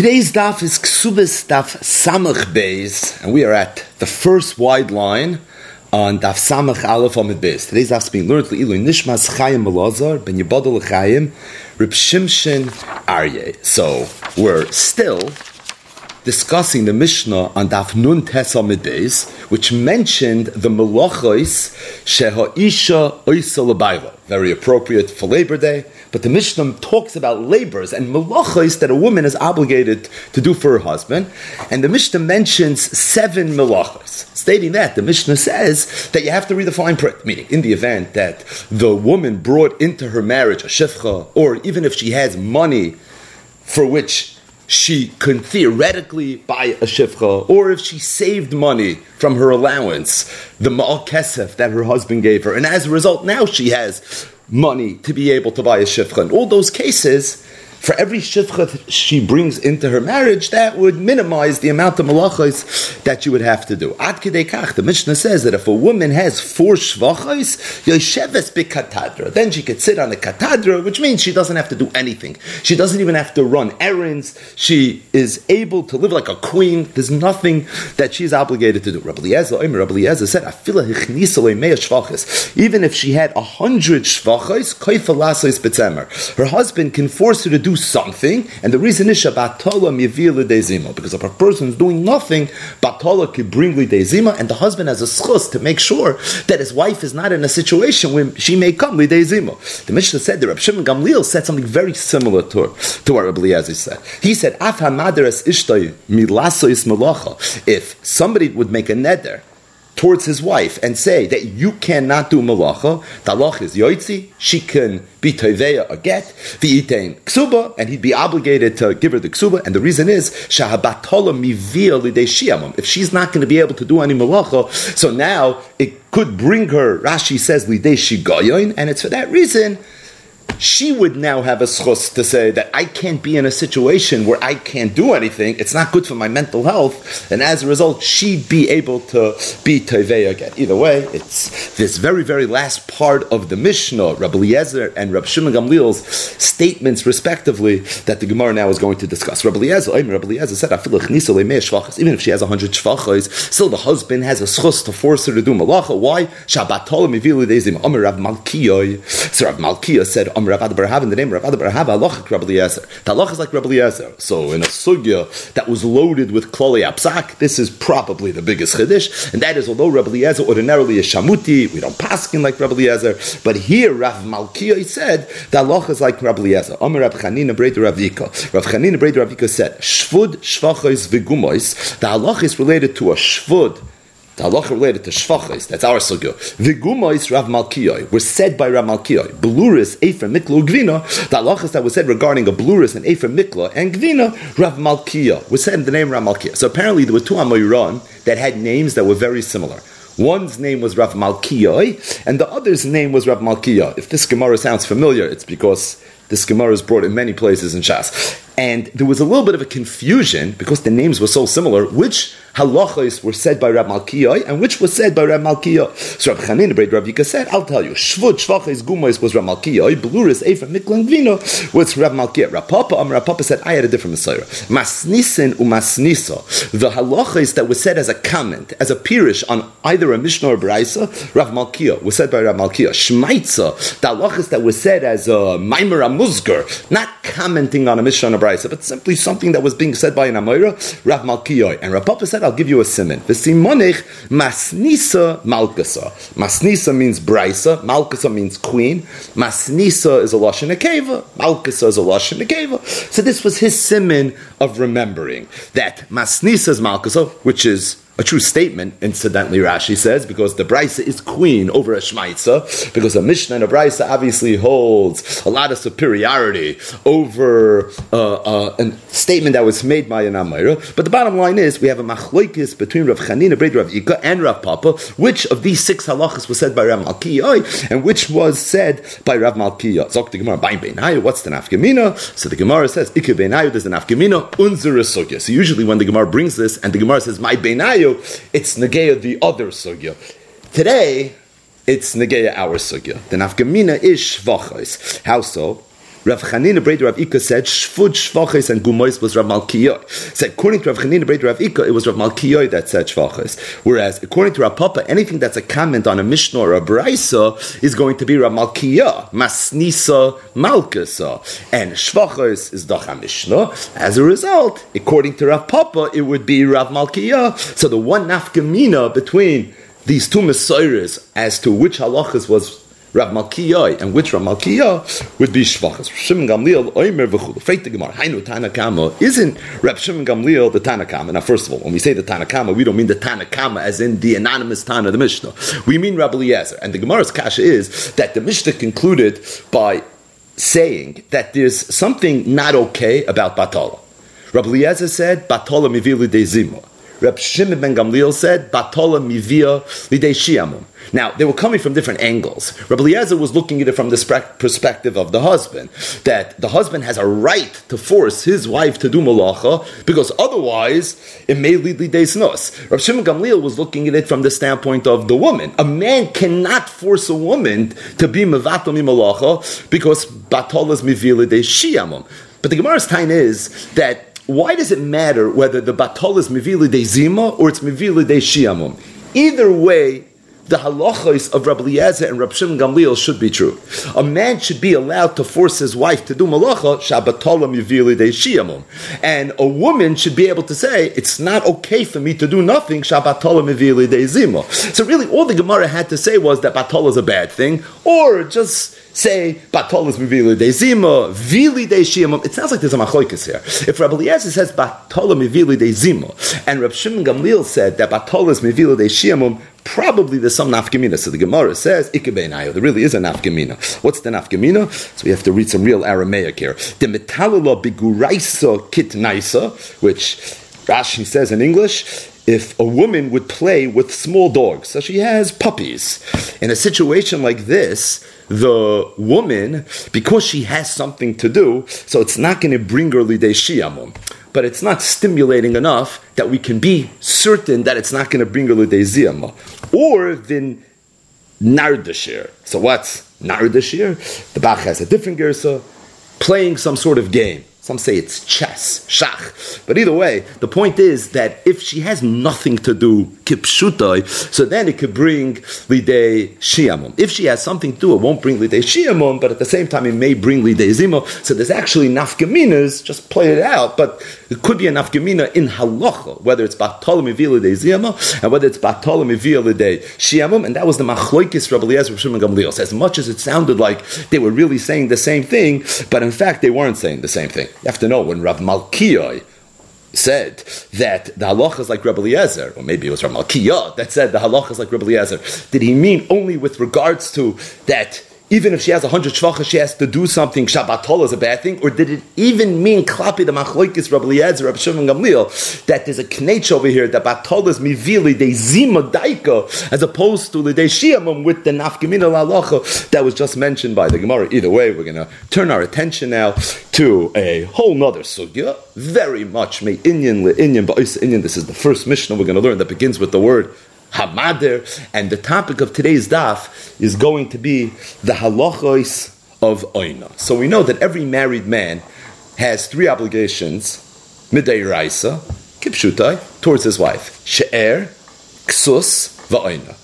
Today's daf is Ksubis daf Samach Beis, and we are at the first wide line on daf Samach Aleph Amid Beis. Today's daf is being learned Ilu Nishmas Chaim Belazar Ben Yibadol Chaim Rib Shimshin Aryeh. So we're still discussing the Mishnah on Daf Nun Tes Amid Beis, which mentioned the Melachos Sheha Isha Oisa Very appropriate for Labor Day. But the Mishnah talks about labors and melachos that a woman is obligated to do for her husband. And the Mishnah mentions seven melachos. Stating that, the Mishnah says that you have to read the fine print, meaning in the event that the woman brought into her marriage a shifcha, or even if she has money for which she could theoretically buy a shifcha, or if she saved money from her allowance, the ma'al kesef that her husband gave her, and as a result, now she has money to be able to buy a shifcha. In all those cases, for every shivcha she brings into her marriage, that would minimize the amount of malachos that you would have to do. Ad kach, the Mishnah says that if a woman has four shvachos, yosheves katadra, then she could sit on a katadra, which means she doesn't have to do anything. She doesn't even have to run errands. She is able to live like a queen. There's nothing that she's obligated to do. Rabbi Rabbi said, even if she had a hundred shvachos, her husband can force her to do do something, and the reason is Shabbatala mivir l'deizima, because if a person is doing nothing, Batala could bring l'deizima, and the husband has a schus to make sure that his wife is not in a situation where she may come l'deizima. The Mishnah said that Rab Shimon Gamliel said something very similar to, to what Rabbi said. He said, Af If somebody would make a neder, towards his wife and say that you cannot do malacha, the is yoitzi, she can be toiveya a get, v'itain ksuba, and he'd be obligated to give her the ksuba, and the reason is, shahabatola mivia lidei If she's not going to be able to do any malacha, so now it could bring her, Rashi says, lidei shigayon, and it's for that reason she would now have a schus to say that I can't be in a situation where I can't do anything. It's not good for my mental health, and as a result, she'd be able to be tevei again. Either way, it's this very, very last part of the Mishnah, Rabbi Eliezer and Rabbi Shimon Gamliel's statements, respectively, that the Gemara now is going to discuss. Rabbi Eliezer, Rabbi Eliezer said, even if she has hundred shvachos, still the husband has a schus to force her to do malacha. Why? Shabbatol mivilu dezim. Amar Rav Malkiyoy. So Rav Malkiyoy said, Rav Bar in the name of Rav Bar Hava, halachic Rabbi Eliezer. The halach is like Rabbi Eliezer. So in a sugya that was loaded with klali apsak, this is probably the biggest chiddush, and that is although Rabbi Eliezer ordinarily is shamuti, we don't paskin like Rabbi Eliezer, but here Rav Malkiya said the halach is like Rabbi Eliezer. Amar Rav Chanina Breder Rav Ika. Rav Chanina Breder Rav Ika said shvud shvachos v'gumois. The halach is related to a shvud the halacha related to shvachis, that's our sugya. Vigumois Rav Malkiyoi were said by Rav Malkiyoi. Beluris, Ephraim, Mikla, Gvina. The halachas that was said regarding a Beluris and Ephraim, Mikla, and Gvina, Rav Malkiya was said in the name Rav Malkiya. So apparently there were two Amoyran that had names that were very similar. One's name was Rav Malkiyoi, and the other's name was Rav Malkiya. If this Gemara sounds familiar, it's because this Gemara is brought in many places in Shas. And there was a little bit of a confusion because the names were so similar, which halachos were said by Rab Malkiah and which was said by Rab Malkiah. So Rab Chanin, Breit Rav Yika said, I'll tell you, Shvut, Shvachos, Gumois was Rab Malkiah, Beluris, Ephra, Miklan, Vino was Rab Malkiah. Rab Papa, um, Rab Papa said, I had a different Messiah. Masnisin umasnisa, the halachos that was said as a comment, as a pirish on either a Mishnah or Braisa, Rav Malkiah was said by Rab Malkiah. Shmaitza, the halachos that was said as a Maimer Amuzgar, not commenting on a Mishnah or but simply something that was being said by an Amoira, Rav Malkiah. And Rav Papa said, I'll give you a simon. The simonich masnisa malkasa. Masnisa means brisa. Malkasa means queen. Masnisa is a lashon akeva. Malkasa is a lashon akeva. So this was his simon of remembering that masnisa is malkasa, which is a true statement, incidentally, Rashi says, because the Brisa is queen over a Shmaitza, because a Mishnah and a Brisa obviously holds a lot of superiority over uh, uh, a statement that was made by an Amira. But the bottom line is, we have a machloikis between Rav Chanina, Bred Rav Ika, and Rav Papa, which of these six halachas was said by Rav Malkiya, and which was said by Rav Malkiya. Zok the Gemara, Bain what's the nafkamina? So the Gemara says, Ike Beinayu, there's a nafkamina, unzir So usually when the Gemara brings this, and the Gemara says, My It's Nageya the other Sugya. Today, it's Nageya our Sugya. The Nafgamina is Shvachos. How so? Rav Chanina Breder Rav Ika said Shvud Shvaches and Gumois was Rav Malkiyoy. So according to Rav Chanina Breder Rav Ika, it was Rav Malkiyoy that said Shvaches. Whereas according to Rav Papa, anything that's a comment on a Mishnah or a Braisa is going to be Rav Malkiya, Masnisa Malkasa. And Shvaches is Dacha Mishnah. As a result, according to Rav Papa, it would be Rav Malkiya. So the one nafkamina between these two Messiahs as to which halachas was Rav Malkiya and which Rav Malkiya would be Shvachas. Shimon Gamliel, Oimer v'chul. Freit the Gemara, Hainu Tanakama, isn't Rav Shimon Gamliel the Tanakama? Now, first of all, when we say the Tanakama, we don't mean the Tanakama as in the anonymous Tana of the Mishnah. We mean Rabbi Eliezer. And the Gemara's kasha is that the Mishnah concluded by saying that there's something not okay about Batala. Rabbi Eliezer said, Batala mivili de zimah. Reb Shimon ben Gamliel said, Batola mivia. Now, they were coming from different angles. Rabbi Eliezer was looking at it from the perspective of the husband, that the husband has a right to force his wife to do malacha, because otherwise it may lead lidei snos. Rabbi Shimon Gamliel was looking at it from the standpoint of the woman. A man cannot force a woman to be mevatel malacha, because batola is mivia lidei shiamum. But the Gemara's time is that why does it matter whether the batol is mivili de zima or it's mivili de shiamum? Either way, the halachos of Rabbi Eliezer and Rabbi Shimon Gamliel should be true. A man should be allowed to force his wife to do malacha shabbatolam yivili shiamum, and a woman should be able to say it's not okay for me to do nothing shabbatolam yivili de zima. So really, all the Gemara had to say was that batol is a bad thing, or just say batol is mivili de zima, vili shiamum. It sounds like there's a machlokes here. If Rabbi Eliezer says batol mivili de zima, and Rabbi Shimon Gamliel said that batol is mivili shiamum, probably there's some nafkamina. So the Gemara says, Ikebeinayo. There really is a nafkamina. What's the nafkamina? So we have to read some real Aramaic here. The metalala biguraisa kitnaisa, which Rashi says in English, if a woman would play with small dogs, so she has puppies. In a situation like this, the woman, because she has something to do, so it's not going to bring her lidei shiamum but it's not stimulating enough that we can be certain that it's not going to bring her l'deiziyama. Or then nardashir. So what's nardashir? The Bach has a different gersa, playing some sort of game. Some say it's chess, shach. But either way, the point is that if she has nothing to do, kipshutai, so then it could bring lidei shiamum. If she has something to do, it won't bring lidei shiamum, but at the same time it may bring lidei zimo. So there's actually nafgaminas, just play it out, but it could be a nafgamina in halacha, whether it's batolim ivil lidei zimo, and whether it's batolim ivil lidei shiamum, and that was the machloikis Rabbi Eliezer Shimon Gamliel. As much as it sounded like they were really saying the same thing, but in fact they weren't saying the same thing. You have to know when Rav Malkioi said that the halacha is like Rabbi Eliezer, or maybe it was Rav Malkiah that said the halacha is like Rabbi Eliezer. Did he mean only with regards to that even if she has a hundred shvachas, she has to do something. Shabbatol is a bad thing, or did it even mean klapi the machloikis Rabbi Eliezer, Rabbi Shimon Gamliel that there's a knech over here that batol is mivili de zima daika as opposed to the shiamum with the nafkamina lalacha that was just mentioned by the Gemara. Either way, we're going to turn our attention now to a whole nother sugya, very much me inyan le inyan inyan. This is the first Mishnah we're going to learn that begins with the word Hamader, and the topic of today's daf is going to be the halachos of oina. So we know that every married man has three obligations: midday raisa, kipshutai, towards his wife, she'er, ksus, va'oina.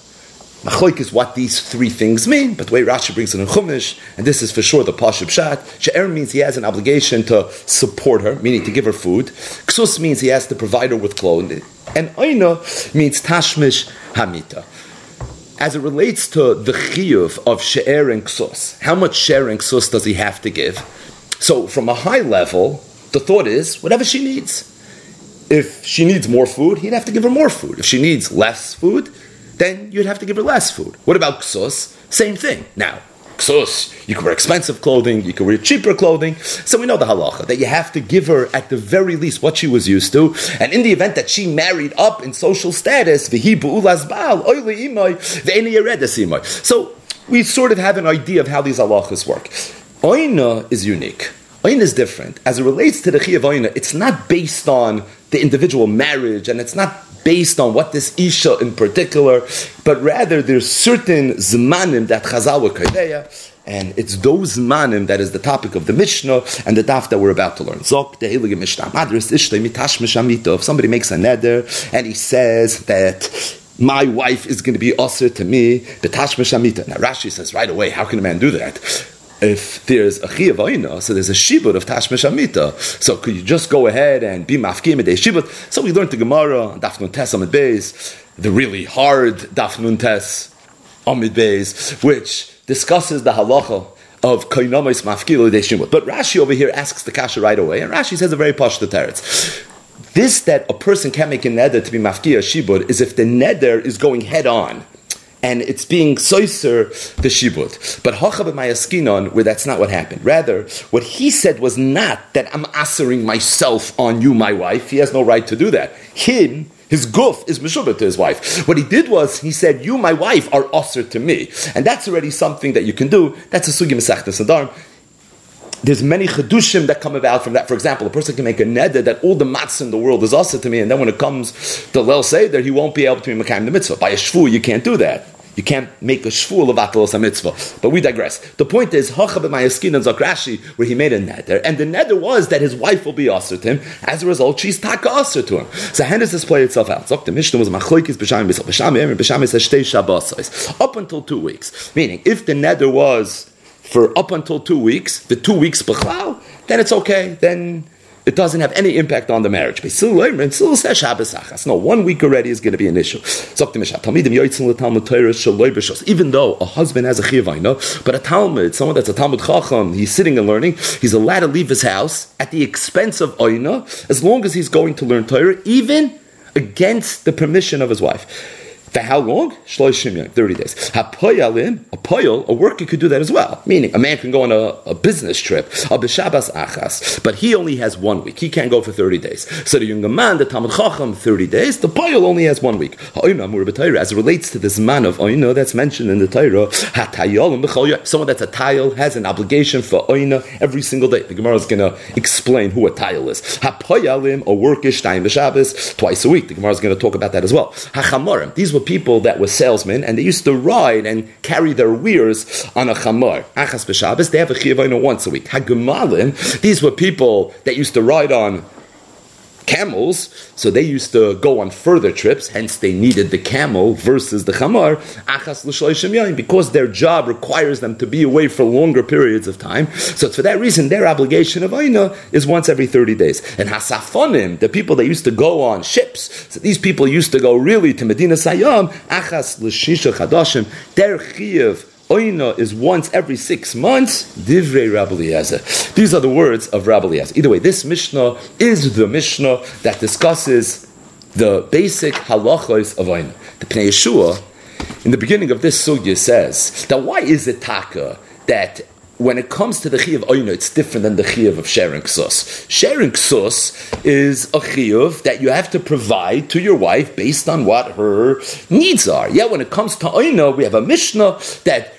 Machoik is what these three things mean, but the way Rashi brings it in Chumash, and this is for sure the Pashib Shat, She'er means he has an obligation to support her, meaning to give her food. Ksus means he has to provide her with clothing. And Oina means Tashmish Hamita. As it relates to the chiyuv of She'er and Ksus, how much She'er and Ksus does he have to give? So from a high level, the thought is whatever she needs. If she needs more food, he'd have to give her more food. If she needs less food, then you'd have to give her less food. What about ksus? Same thing. Now, ksus, you can wear expensive clothing, you can wear cheaper clothing. So we know the halacha that you have to give her at the very least what she was used to. And in the event that she married up in social status, so we sort of have an idea of how these halachas work. Oina is unique. Oina is different. As it relates to the Chiyav Oina, it's not based on the individual marriage and it's not based on what this Isha in particular, but rather there's certain Zmanim that Chazal were And it's those manim that is the topic of the Mishnah and the daf that we're about to learn. Zok the Heilige Mishnah. Madras ishtay mitash mishamito. If somebody makes a neder and he says that my wife is going to be usher to me, betash mishamita. Now Rashi says right away, how can a man do that? If there's a chiyav oina, so there's a shibud of tashmish amita. So could you just go ahead and be mafkim a shibud? So we learned the Gemara, Daf Nun Tes Amid Beis, the really hard Daf Nun Tes Amid Beis, which discusses the halacha of koinomis mafkilu de shibud. But Rashi over here asks the kasha right away, and Rashi says a very posh teretz. This that a person can make a neder to be mafkia shibud is if the neder is going head on and it's being soiser the shibud. But hachab mayaskinon, where that's not what happened. Rather, what he said was not that I'm answering myself on you, my wife. He has no right to do that. Him, his goof is meshubah to his wife. What he did was he said, "You, my wife, are usher to me," and that's already something that you can do. That's a sugi mesachta sadarm there's many chedushim that come about from that. For example, a person can make a neder that all the matzah in the world is also to me, and then when it comes to Lel Seder, he won't be able to be Mekayim the mitzvah. By a shvu, you can't do that. You can't make a shvu of a mitzvah. But we digress. The point is, Hachab Mayaskin and Zakrashi, where he made a neder, and the neder was that his wife will be usher to him. As a result, she's taka usher to him. So how does this play itself out? So the Mishnah was Machoikis B'Sham B'Sham B'Sham B'Sham says Shtei Shabbos. Up until two weeks. Meaning, if the neder was for up until two weeks, the two weeks b'chlal, then it's okay. Then it doesn't have any impact on the marriage. No, one week already is going to be an issue. Even though a husband has a chiyavayna, but a Talmud, someone that's a Talmud chacham, he's sitting and learning, he's allowed to leave his house at the expense of oyna, as long as he's going to learn Torah, even against the permission of his wife. For how long? Shloishim 30 days. Hapoyalim, a poyal, a worker could do that as well. Meaning, a man can go on a, a business trip, a b'shabas achas, but he only has one week. He can't go for 30 days. So the younger man, the Talmud Chacham, 30 days, the poyal only has one week. As it relates to this man of oina that's mentioned in the Torah, someone that's a tile has an obligation for oina every single day. The Gemara is going to explain who a tile is. Hapoyalim, a worker, shtayim b'shabas, twice a week. The Gemara is going to talk about that as well. Hachamorim, these were people that were salesmen, and they used to ride and carry their weirs on a chamor. Achas b'Shabbos, they have a chiyavayna once a week. Hagumalim, these were people that used to ride on camels, so they used to go on further trips, hence they needed the camel versus the chamar, because their job requires them to be away for longer periods of time. So it's for that reason, their obligation of aina is once every 30 days. And hasafonim, the people that used to go on ships, so these people used to go really to Medina Sayyam, achas l'shisha chadashim, their Oina is once every six months. Divrei Rabbi. These are the words of Rabbi. Either way, this Mishnah is the Mishnah that discusses the basic halachos of Oina. The Pnei Yehoshua, in the beginning of this sugya, says that why is it taka that when it comes to the chiyuv oina, it's different than the chiyuv of sharing ksus. Sharing ksus is a chiyuv that you have to provide to your wife based on what her needs are. Yet when it comes to oina, we have a mishnah that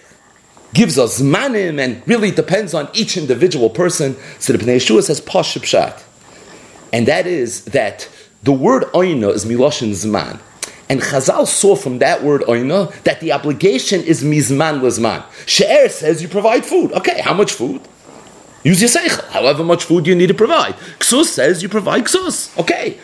gives us manim and really depends on each individual person. So the Pnei Yehoshua says pashib shat. And that is that the word oina is miloshin zman. And Chazal saw from that word oina that the obligation is mizman lezman. She'er says you provide food. Okay, how much food? Use your seichel. However much food you need to provide. Ksus says you provide ksus. Okay.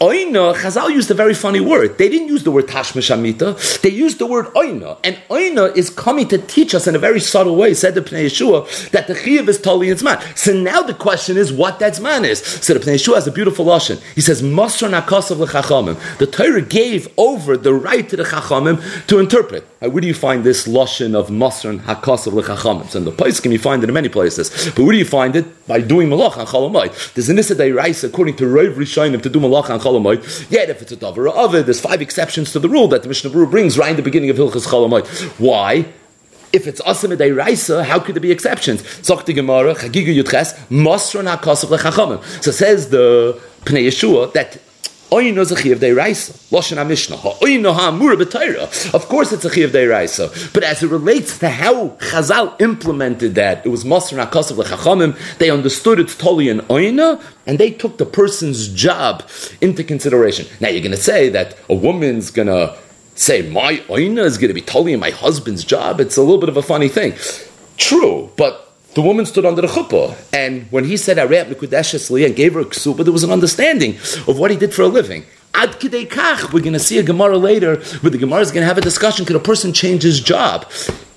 Oina, Chazal used a very funny word. They didn't use the word tashmish amita. They used the word oina. And oina is coming to teach us in a very subtle way, said the Pnei Yehoshua, that the chiyav is totally its man. So now the question is what that man is. So the Pnei Yehoshua has a beautiful lashon. He says, Masr nakasav l'chachamim. The Torah gave over the right to the chachamim to interpret. Now, where do you find this lashon of Masr hakasav l'chachamim? So in the place can you find it in many places. But where do you find it? By doing malach on chalamayit. There's an Issa Rice, according to Rav Rishonim, to do malach on Cholamoid. Yet if it's a Davar Ovid, there's five exceptions to the rule that the Mishnah Berurah brings right in the beginning of Hilchas Cholamoid. Why? If it's asim raisa, how could there be exceptions? Zokti Gemara, Chagiga Yutches, Mosron HaKosov Lechachamim. So says the Pnei Yehoshua that Oyno is a deiraisa. Lashon HaMishnah. Oyno ha'amura b'Torah. Of course it's a chiv deiraisa. But as it relates to how Chazal implemented that, it was Masr HaKasav L'Chachamim, they understood it's totally an Oyna, and they took the person's job into consideration. Now you're going to say that a woman's going to say, my Oyna is going to be totally in my husband's job. It's a little bit of a funny thing. True, but the woman stood under the chuppah, and when he said "Arei Mikudeshes and gave her a ksuba, there was an understanding of what he did for a living. Ad kach, we're going to see a Gemara later where the Gemara is going to have a discussion. Can a person change his job?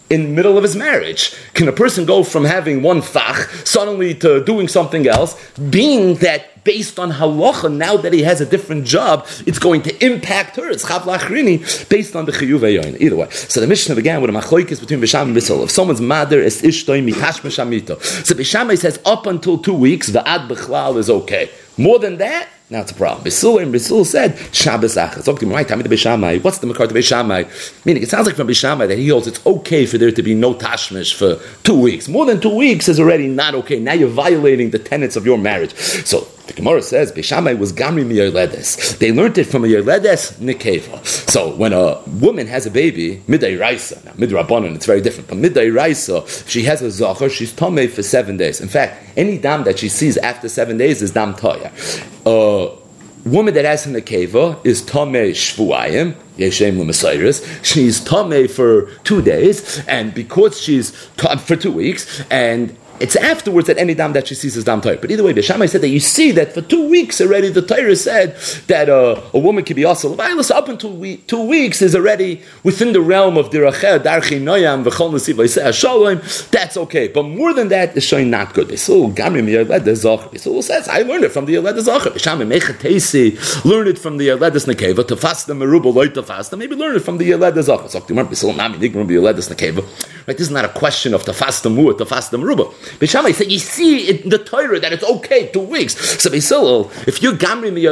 In the middle of his marriage. Can a person go from having one fach suddenly to doing something else, being that based on halacha, now that he has a different job, it's going to impact her. It's chav lachrini based on the chiyuv ayoyin. Either way. So the Mishnah began with a machlokes between Bisham and Bissol. If someone's mother is ishtoi mitash meshamito. So Bisham says up until two weeks, the ad bechlal is okay. More than that, now it's a problem. Bisul and Bisul said Shabbos Achas. Okay, right. Time to Beishamai. What's the makar to Beishamai? Meaning, it sounds like from Beishamai that he holds it's okay for there to be no tashmish for two weeks. More than two weeks is already not okay. Now you're violating the tenets of your marriage. So the Gemara says Beishamai was gamri miyarledes. They learned it from a yarledes nikeva. So when a woman has a baby, midday raisa. Now midrabanan, it's very different. But midday raisa, she has a zachar. She's tomei for seven days. In fact, any dam that she sees after seven days is dam toya a woman that has an akeva is tamei shvuayim, yeshem. She's tamei for two days, and because she's for two weeks, and it's afterwards that any dam that she sees is dam Torah. But either way, Bishamai said that you see that for two weeks already the Torah said that uh, a woman can be also violence up until we, two weeks is already within the realm of diracher darchi noyam v'chol nesiv shalom. That's okay, but more than that is showing not good. So gamrim yaled So says I learned it from the yaled zachar. Bishamai mechatesi learned it from the yaled nekeva to fast the meruba loy to fast. Maybe learn it from the yaled zachar. So nekeva. Right, this is not a question of to fast the mu'at to fast the meruba. Bishamai said, you see in the Torah that it's okay, two weeks. So Basil, if you're gamri mi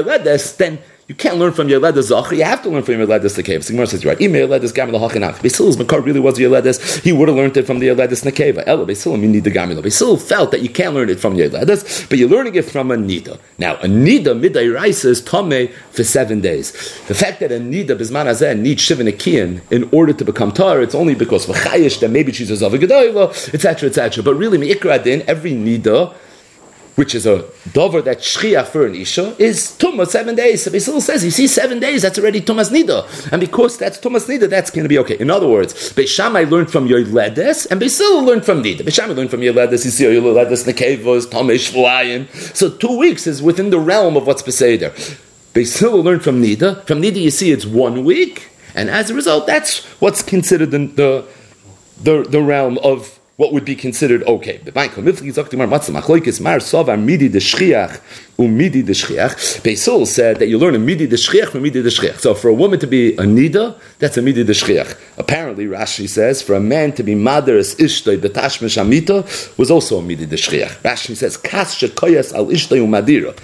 then you can't learn from Yeledes Zachar. You have to learn from Yeledes Nekeva. So Gemara says, you're right. Ime Yeledes Gamil Hachanach. Basil's Makar really was Yeledes. He would have learned it from the Yeledes Nekeva. Ella Basil, you need the Gamil. Basil felt that you can't learn it from Yeledes, but you're learning it from a Nida. Now, a Nida midday rice is Tame for seven days. The fact that a Nida Bisman Hazeh needs Shivin Akian in order to become Tar, it's only because V'chayish that maybe she's a Zavagadayla, etc., etc. But really, Me'ikra Din, every Nida which is a dover that shchiach for an isha, is tumah seven days. So Basil says, you see, seven days, that's already tumas nida. And because that's tumas nida, that's going to be okay. In other words, Beishamai learned from your ledes, and Basil learned from nida. Beishamai learned from your ledes, you see, your ledes nekevos, tomish flying. So two weeks is within the realm of what's beseder. Basil learned from nida. From nida, you see, it's one week. And as a result, that's what's considered the, the, the, the realm of what would be considered okay. Um Beisol said that you learn a midi de shchiach from midi de shchiach. So for a woman to be a nida, that's a midi shchiach. Apparently, Rashi says for a man to be mother's ishtay betashmish amita was also a midi de shchiach. Rashi says kas shekoyas al ishtay umadira.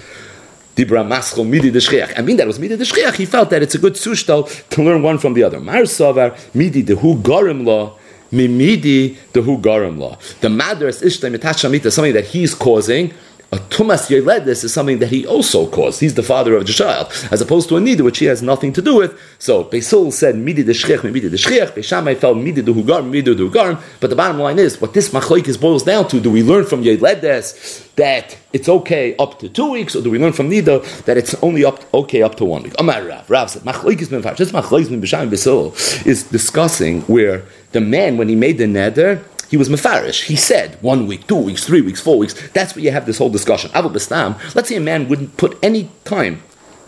Dibra maschel midi de shchiach. I mean that was midi shchiach. He felt that it's a good sushtal to learn one from the other. Mar savar midi de gorim law mimidi the hu law. The madras mitashamita, something that he's causing. A tumas yeledis is something that he also caused. He's the father of the child, as opposed to a nida, which he has nothing to do with. So Beisul said midi de shchech, midi de shchech. Beishamai felt midi de hugarim, midi de hugarim. But the bottom line is, what this machlokes boils down to: Do we learn from yeledis that it's okay up to two weeks, or do we learn from nida that it's only up okay up to one week? Amar Rav, Rav said machlokes ben This machlokes ben is discussing where the man, when he made the neder, he was mefarish. He said one week, two weeks, three weeks, four weeks. That's where you have this whole discussion. Abu Bastam, let's say a man wouldn't put any time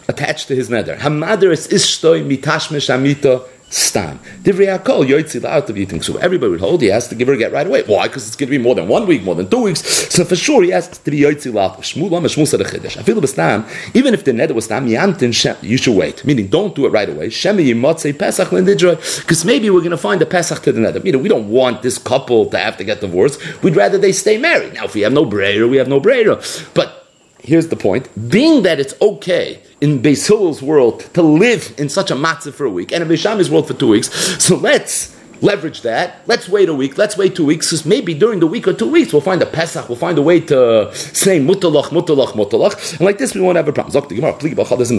attached to his neder. Hamader is ishtoi mitashmesh amita Stam. Divrei Hakol Yoitzi out of eating. So everybody would hold he has to give her a get right away. Why? Because it's going to be more than one week, more than two weeks. So for sure he has to be Yoitzi Laut. Shmuel Lama Shmuel said a feel Bastam. Even if the nether was Shem, you should wait. Meaning, don't do it right away. Shemi Yimotzei Pesach. Because maybe we're going to find a Pesach to the nether. Meaning, we don't want this couple to have to get divorced. We'd rather they stay married. Now, if we have no brayer, we have no brayer. But here's the point: being that it's okay in Beis Hillel's world to live in such a matzah for a week, and in Beishami's world for two weeks, so let's leverage that. Let's wait a week. Let's wait two weeks. Because maybe during the week or two weeks, we'll find a Pesach. We'll find a way to say mutalach, mutalach, mutalach. And like this, we won't have a problem.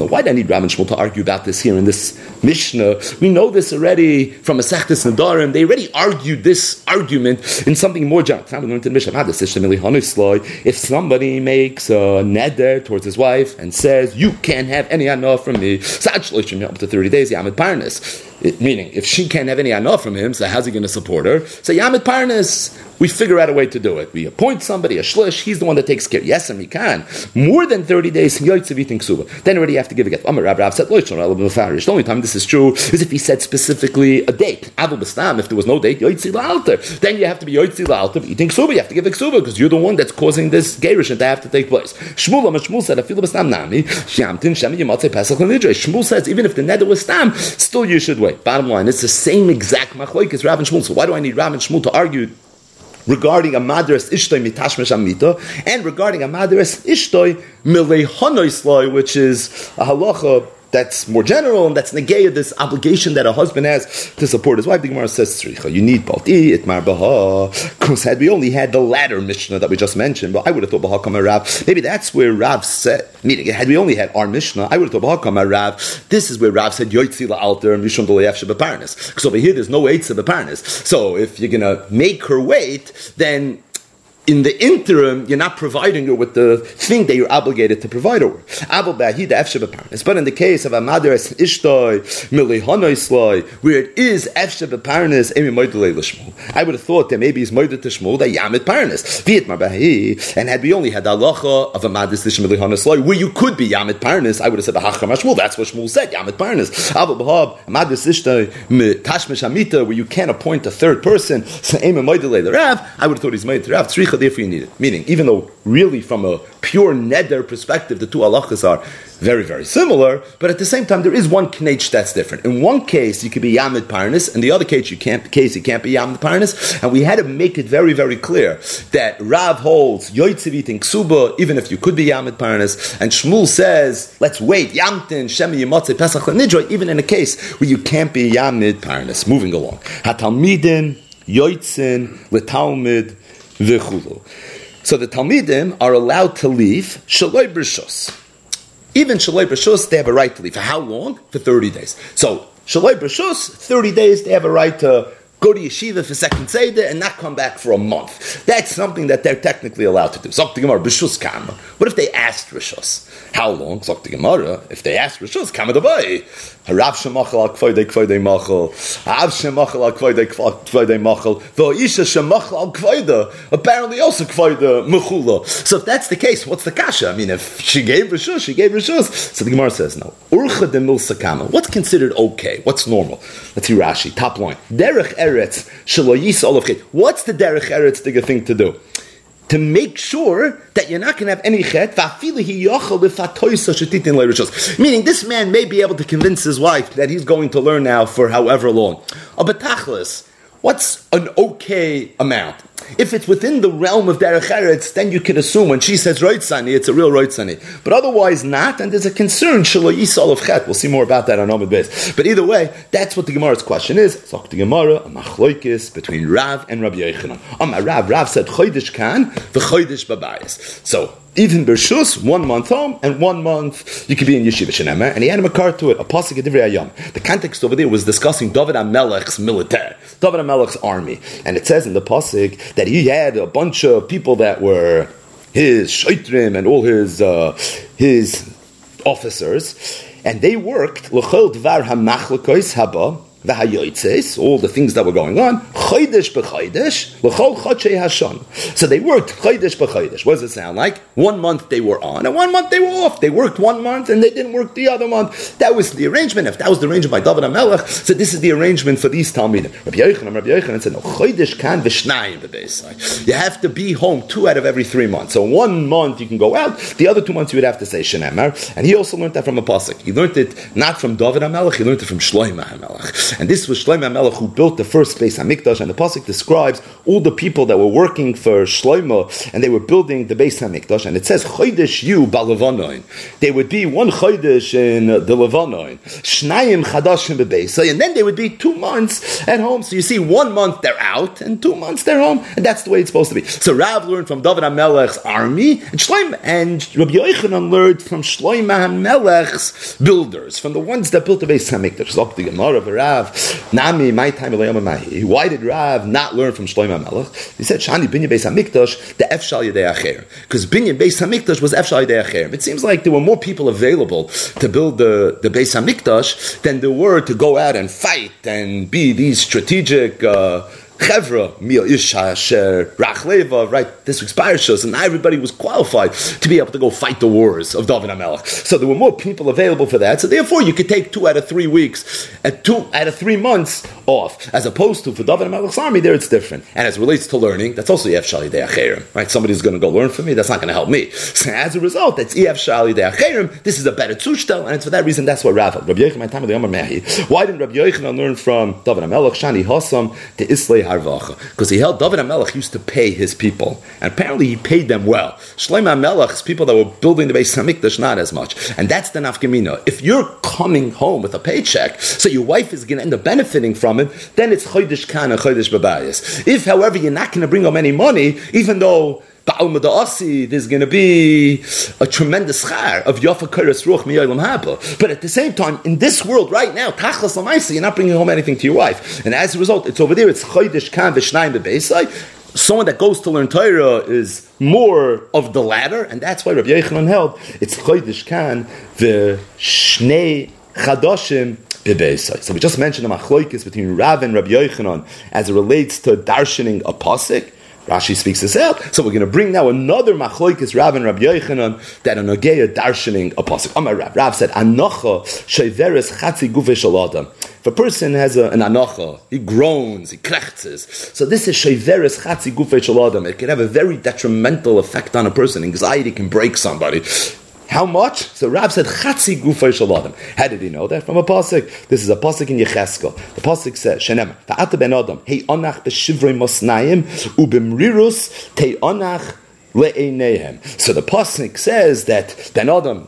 Why do I need Ram and Shmuel to argue about this here in this Mishnah? We know this already from a Sechtes Nadarim. They already argued this argument in something more general. If somebody makes a neder towards his wife and says, You can't have any anah from me, up to 30 days, Yamid Parnas. Meaning, if she can't have any anah from him, so how's he going to support her? So Yamid Parnas, we figure out a way to do it. We appoint somebody, a shlish, he's the one that takes care. Yes, and we can. More than 30 days, then already you have to give a get. The only time this is true is if he said specifically a date. If there was no date, then you have to be Yoitzi La'alter eating ksuba. You have to give a ksuba because you're the one that's causing this gerish to have to take place. Shmuel, Shmuel said, Shmuel says, even if the nether was Stam, still you should wait. Bottom line, it's the same exact machloik as Rav and Shmuel. So why do I need Rav and Shmuel to argue regarding a madras ishtoi mitashmesh amita, and regarding a madras ishtoi milei which is a halacha that's more general, and that's negaya this obligation that a husband has to support his wife. The Gemara says, you need balti itmar baha. Because had we only had the latter Mishnah that we just mentioned, but I would have thought baha kama Rav. Maybe that's where Rav said. Meaning, had we only had our Mishnah, I would have thought baha kama Rav. This is where Rav said yoitzi alter and shebeparnis. Because over here there's no eitz of beparnis. So if you're gonna make her wait, then in the interim, you're not providing her with the thing that you're obligated to provide her with. But in the case of a mother as ishtoi, where it is efshe beparnis, I would have thought that maybe he's moided to shmul that yamit parnis. And had we only had the halacha of a madis lishmilihonosloi, where you could be yamit parnis, I would have said bahacham shmul. That's what Shmuel said, yamit parnis. Abu bahab madis ishtoi tashmish amita, where you can't appoint a third person. So I would have thought he's made to Rav if you need it. Meaning, even though really from a pure neder perspective, the two halachas are very, very similar, but at the same time, there is one knech that's different. In one case, you could be Yamid Parnas, in the other case, you can't, case, you can't be Yamid Parnas, and we had to make it very, very clear that Rav holds Yoitzivit in Ksuba, even if you could be Yamid Parnas, and Shmuel says, let's wait, Yamtin, Shemi Yimotze, Pesach Nidra, even in a case where you can't be Yamid Parnas. Moving along. Hatalmidin, Yoitzin, Letalmid, v'chulu. So the Talmidim are allowed to leave shaloi b'rishos. Even shaloi b'rishos, they have a right to leave. For how long? For 30 days. So shaloi b'rishos, 30 days, they have a right to go to yeshiva for second seder and not come back for a month. That's something that they're technically allowed to do. What if they asked Rishus? How long? Zok the Gemara. If they asked Rishus, kama dabai. Harav shemachal al kvoidei kvoidei machal. Av shemachal al kvoidei kvoidei machal. Shemachal al kvoida. Apparently also kvoida mechula. So if that's the case, what's the kasha? I mean, if she gave Rishus, she gave Rishus. So the Gemara says, no. Urcha de. What's considered okay? What's normal? Let's see Rashi. Top line. Derech eretz What's the derech eretz thing to do? to make sure that you're not going to have any chet. Meaning, this man may be able to convince his wife that he's going to learn now for however long. Tachlis, what's an okay amount? If it's within the realm of Derech Eretz, then you can assume when she says Roitzani, it's a real Roitzani. But otherwise not, and there's a concern, Shalom Yisal of Chet. We'll see more about that on Omid Beis. But either way, that's what the Gemara's question is. Talk the Gemara, a machloikis between Rav and Rabbi Yochanan. Um, Rav, Rav said Chodesh Kan, the Chodesh Babayis. So, even Bershus, one month home, and one month you could be in Yeshiva Shenemer, and he had a card to it, a pasuk Ayam. The context over there was discussing David HaMelech's military, David HaMelech's army, and it says in the pasuk that he had a bunch of people that were his shaitrim and all his uh, his officers, and they worked l'chol dvar hamachlekos haba all the things that were going on, chodesh b'chodesh, l'chol hashon. So they worked chodesh b'chodesh. What does it sound like? One month they were on, and one month they were off. They worked one month, and they didn't work the other month. That was the arrangement. If that was the arrangement by David HaMelech, so this is the arrangement for these Talmidim. Rabbi Yochanan, Rabbi Yochanan said, no, chodesh kan v'shnayim You have to be home two out of every three months. So one month you can go out, the other two months you would have to say shenemar. And he also learned that from a pasuk. He learned it not from David HaMelech, he learned it from Shloimeh HaMelech. And this was Shlomo Melech who built the first Beis Hamikdash, and the pasuk describes all the people that were working for Shlomo, and they were building the Beis Hamikdash, and it says Chodesh Yu Balavonoin. They would be one Chodesh in the Levanoin, Shnayim Chadashim Bebeisa, and then they would be two months at home. So you see, one month they're out, and two months they're home, and that's the way it's supposed to be. So Rav learned from David HaMelech's army, and Shlomo and Rabbi Yochanan learned from Shlomo HaMelech's builders, from the ones that built the Beis Hamikdash. Zok the Gemara of Rav. Nami, my time Why did Rav not learn from Shlomo Melech? He said, Shani Binyan Beis Hamikdash, the Efshal Yedei Acher. Because Binyan Beis Hamikdash was Efshal Yedei Acher. It seems like there were more people available to build the, the Beis Hamikdash than there were to go out and fight and be these strategic uh, Chevra, Mil Isha, Rachleva, right? This week's parashas, and everybody was qualified to be able to go fight the wars of David HaMelech. So there were more people available for that. So therefore, you could take two out of three weeks, and two out of three months off, as opposed to for David HaMelech's army. There, it's different. And as relates to learning, that's also Yef Shali De'acherim, right? Somebody's going to go learn from me. That's not going to help me. So as a result, that's Yef Shali De'acherim. This is a better tzustel, and it's for that reason that's what Rav. Rabbi Mehi. Why didn't Rabbi Yochanan learn from David HaMelech Shani Hassam to Islay Harvacha? Because he held David HaMelech used to pay his people, and apparently he paid them well. Shlomo HaMelech's people that were building the Beis Hamikdash not as much, and that's the nafkamina. If you're coming home with a paycheck, so your wife is going to end up benefiting from it, then it's chodesh kan and chodesh babayis. If, however, you're not going to bring home any money, even though there's going to be a tremendous char of Yafa Ruch Miyolim Haba. But at the same time, in this world right now, Tachlas Lamaisa, you're not bringing home anything to your wife. And as a result, it's over there, it's Chodesh Kan V'Shnayim Bebeisai. Someone that goes to learn Torah is more of the latter, and that's why Rabbi Yochanan held it's Chodesh Kan V'Shnei Chadoshim so we just mentioned the machloikis between Rav and Rabbi Yochanan as it relates to darshaning a pasuk. Rashi speaks this out. So we're going to bring now another machloikis Rav and Rabbi Yochanan that are nogeya darshaning a pasuk. Amar Rav. Rav said, "Anocha sheveres chatzi gufe shalada." If a person has a, an anocha, he groans, he krechtzes. So this is sheveres chatzi gufe shalada. It can have a very detrimental effect on a person. Anxiety can break somebody. How much? So Rab said Chatzi Gufay Shaladim. How did he know that? From a pasuk. This is a pasuk in Yecheskel. The pasuk says, "Shenem Ta'ata ben Adam Hey Anach b'Shivrei Mosnayim Ubimrirus Te Anach Le'einehem." So the pasuk says that Ben Adam,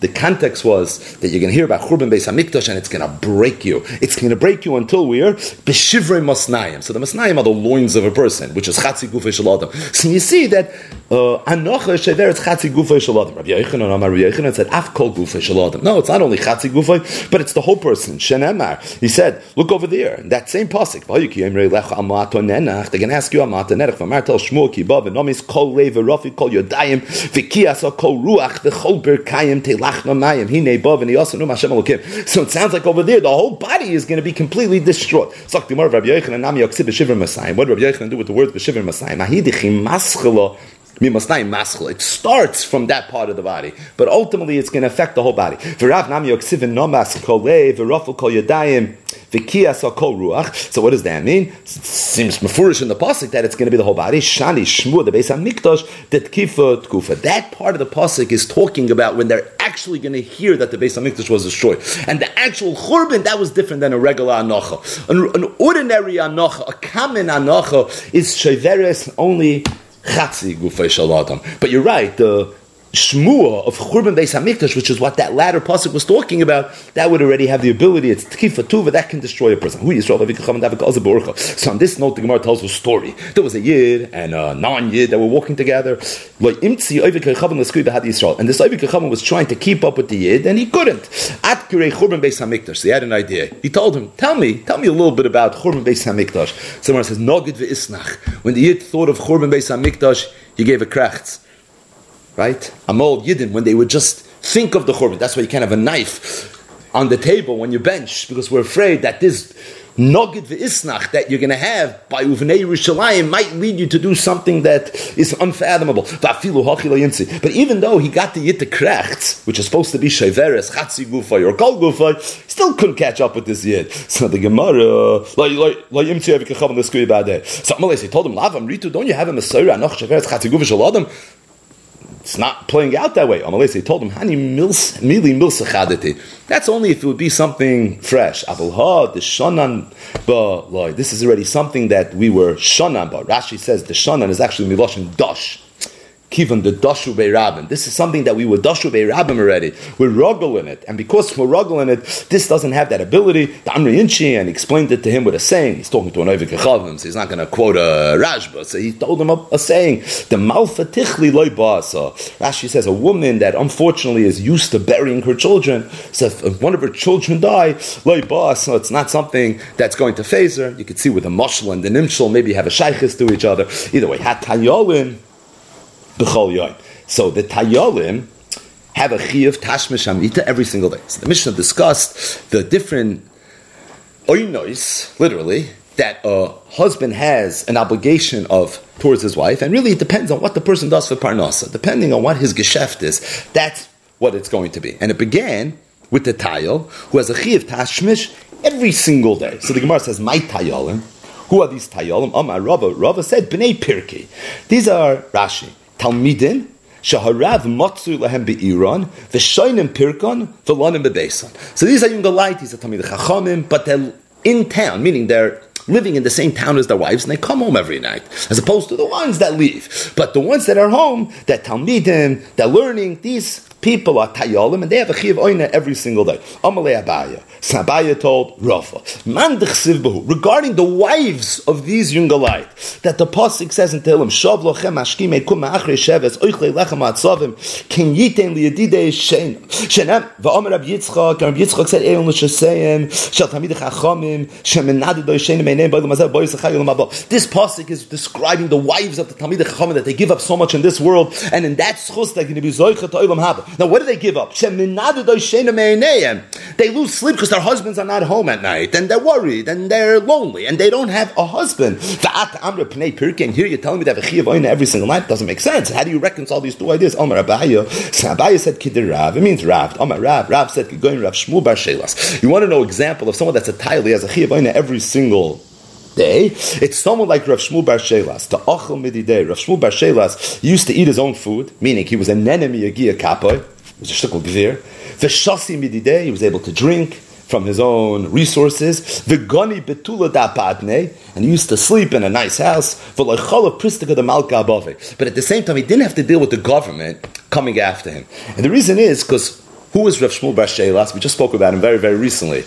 the context was that you're going to hear about Churban Beis Hamikdash and it's going to break you. It's going to break you until we're Beshivrei Masnayim. So the Masnayim are the loins of a person, which is Chatzi Gufei Shalodam. So you see that uh, Anocha Shever it's Chatzi Gufei Shalodam. Rabbi Yochanan Amar Rabbi said Af Kol Gufei Shalodam. No, it's not only Chatzi Gufei, but it's the whole person. Shenemar. He said, look over there. That same pasuk. They're going to ask you Amata Nerech. V'amar tel Shmuel ki ba v'nomis kol lei v'rofi kol yodayim v'kiyas kol ruach v'chol berkayim telach so it sounds like over there the whole body is going to be completely destroyed. What did Rabbi Yochanan do with the word B'Shivim Masayim? It starts from that part of the body, but ultimately it's going to affect the whole body. So what does that mean? It seems mafurish in the pasuk that it's going to be the whole body. Shani shmu the Beis Hamikdash that kifa tkufa. That part of the pasuk is talking about when they're actually going to hear that the Beis Hamikdash was destroyed, and the actual churban that was different than a regular anocha. An, ordinary anocha, a common anocha, is sheveres only chatzi gufay. But you're right, the shmua of Churban Beis Hamikdash, which is what that latter pasuk was talking about, that would already have the ability. It's tkifa tuva that can destroy a person. So on this note, the Gemara tells a story. There was a yid and a non-yid that were walking together. And this Oivik was trying to keep up with the yid, and he couldn't. At Churban Beis Hamikdash, he had an idea. He told him, "Tell me, tell me a little bit about Churban Beis Hamikdash." Someone says, "Nogid ve'isnach." When the yid thought of Churban Beis Hamikdash, he gave a krachts right? Amol Yidden, when they would just think of the Churban. That's why you can't have a knife on the table when you bench, because we're afraid that this nogid ve'isnach that you're going to have by uvnei Rishalayim might lead you to do something that is unfathomable. But even though he got the yitte krechts, which is supposed to be sheveres, chatzi gufay, or kol gufay, still couldn't catch up with this yid. So the Gemara. So Amalei, told him, Lavam, Ritu, don't you have a Messiah, anoch sheveres, chatzi gufay? It's not playing out that way. Amalese told him, Hani mili milsachadete. That's only if it would be something fresh. Avalha, the shanan, but this is already something that we were shanan, but Rashi says the shanan is actually miloshin dash kivan the dashu rabim. This is something that we were dashu rabim already. We're ruggle in it, and because we're ruggle in it, this doesn't have that ability. The Amri Inchi and explained it to him with a saying. He's talking to an Chavim, so he's not going to quote a Rashba. So he told him a, a saying. The malfa loy ba'asa. Rashi says a woman that unfortunately is used to burying her children. So if one of her children die, loy ba'asa, it's not something that's going to phase her. You can see with the mushal and the nimshal maybe have a shaykhis to each other. Either way, hatayolin b'chol. So the tayolim have a chiyuv tashmish amita every single day. So the Mishnah discussed the different oinois, literally, that a husband has an obligation of towards his wife, and really it depends on what the person does for parnasa. Depending on what his geschäft is, that's what it's going to be. And it began with the tayol, who has a chiv tashmish every single day. So the Gemara says, "My tayolim." Who are these tayolim? Amar Rava. Rava said, "Bnei Pirki." These are Rashi Talmidin. Shaharav matzu lahem be'iran, v'shoinim pirkon, v'lonim bebeson. So these are Yungalaitis, are Talmid Chachamim, but they're in town, meaning they're living in the same town as their wives, and they come home every night, as opposed to the ones that leave. But the ones that are home, that Talmidim, they're learning, these people are tayolim, and they have a chiv oina every single day. Amalei Abaya. Sabaya told Rafa, Man regarding the wives of these Yungalite, that the Pasik says in Tehillim, Shav lochem ashkim ekum ma'achre sheves, oichle lechem atzavim, ken yiten liyadide shenem. Shenem, va'omer Rab Yitzchak, Rab Yitzchak said, Eon l'shaseyim, shal tamid chachamim, shemenadid do shenem einem, ba'ilum azeh, boy yitzchak yilam This Pasik is describing the wives of the Tamid chachamim, that they give up so much in this world, and in that schus, they're going to be zoichet oilam haba. Now, what do they give up? They lose sleep because their husbands are not home at night, and they're worried, and they're lonely, and they don't have a husband. And here you're telling me that a every single night doesn't make sense. How do you reconcile these two ideas? Omar Abaya, so Abaya said Kidir Rav. It means Rav. Omar Rav. Rav said going Rav Shmuel Bar Shelas. You want to know example of someone that's a tile, has a chiyav every single day. It's someone like Rav Shmuel Bar Shelas, the Ochel Mididei. Rav Shmuel Bar Shelas used to eat his own food, meaning he was an enemy of Kapoy. He was a shtukal gvir. V'shasi Mididei, he was able to drink from his own resources. V'goni betula da and he used to sleep in a nice house. V'loichol pristika the malka But at the same time, he didn't have to deal with the government coming after him. And the reason is because who was Rav Shmuel Bar? We just spoke about him very, very recently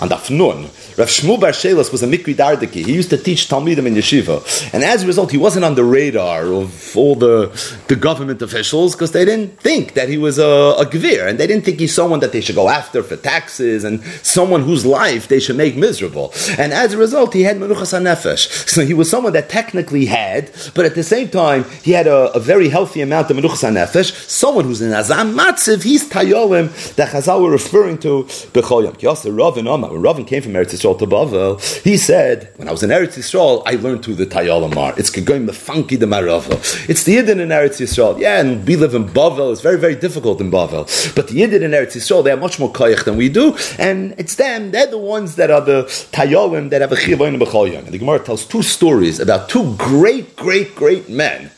on Daf Nun. Rav Shmuel Bar Shelas was a Mikri Dardaki. He used to teach Talmidim in yeshiva. And as a result, he wasn't on the radar of all the, the government officials because they didn't think that he was a, a Gvir. And they didn't think he's someone that they should go after for taxes and someone whose life they should make miserable. And as a result, he had Menuchas HaNefesh. So he was someone that technically had, but at the same time, he had a, a very healthy amount of Menuchas HaNefesh. Someone who's in Azam Matziv, he's Tayolim that Chazal were referring to B'chol Yom. Omar. When Ravin came from Eretz Yisrael to Bavel, he said, when I was in Eretz Yisrael, I learned to the Tayalamar. It's going the funky the Marava. It's the Yidden in Eretz Yisrael. Yeah, and we live in Bavel. It's very, very difficult in Bavel. But the Yidden in Eretz Yisrael, they have much more koyach than we do. And it's them, they're the ones that are the Tayalim that have a Chivoyin and And the Gemara tells two stories about two great, great, great men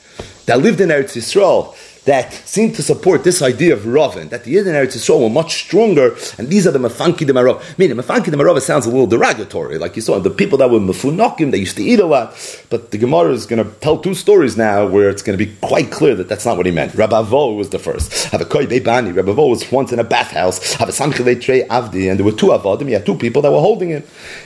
that lived in Eretz Yisrael that seem to support this idea of Ravin, that the Yidden Eretz Yisrael were much stronger, and these are the Mefanki de Marov. Meaning, Mefanki de Marov sounds a little derogatory, like you saw, the people that were Mefunokim, they used to eat a lot, but the Gemara is going to tell two stories now where it's going to be quite clear that that's not what he meant. Rabbi Vo was the first. Have a Koi Beibani, Rabbi Vo was once in a bathhouse, Samchile Trey Avdi, and there were two Avodim, he had two people that were holding him.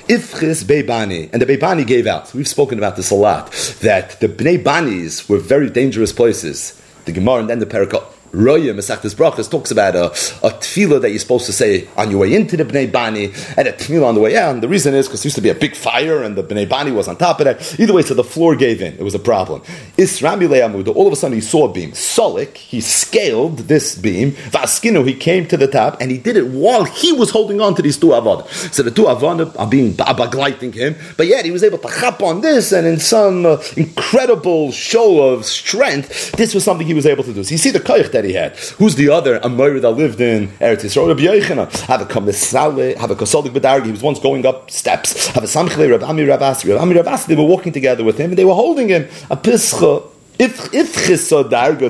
Ifchis Beibani, and the Beibani gave out. We've spoken about this a lot, that the Bnei Banis were very dangerous places the Gemara and then the Perikot Roya Masachtas Brachas talks about a, a tefillah that you're supposed to say on your way into the Bnei Bani and a tefillah on the way out. And the reason is because there used to be a big fire and the Bnei Bani was on top of that. Either way, so the floor gave in. It was a problem. Isrami Amud, all of a sudden he saw a beam. Solik, he scaled this beam. Vaskino, he came to the top and he did it while he was holding on to these two avad. So the two avad are being babaglighting him, but yet he was able to chop on this and in some uh, incredible show of strength, this was something he was able to do. So you see the koich that he had. Who's the other Amor that lived in Eretz Yisrael? Rabbi Yochanan. Have a Kamisale, have a Kosodik Bedargi. He was once going up steps. Have a Samchle, Rabbi Ami Rabbi Asi. Rabbi Ami Rabbi Asi, they were walking together with him and they were holding him. A Pischa. If if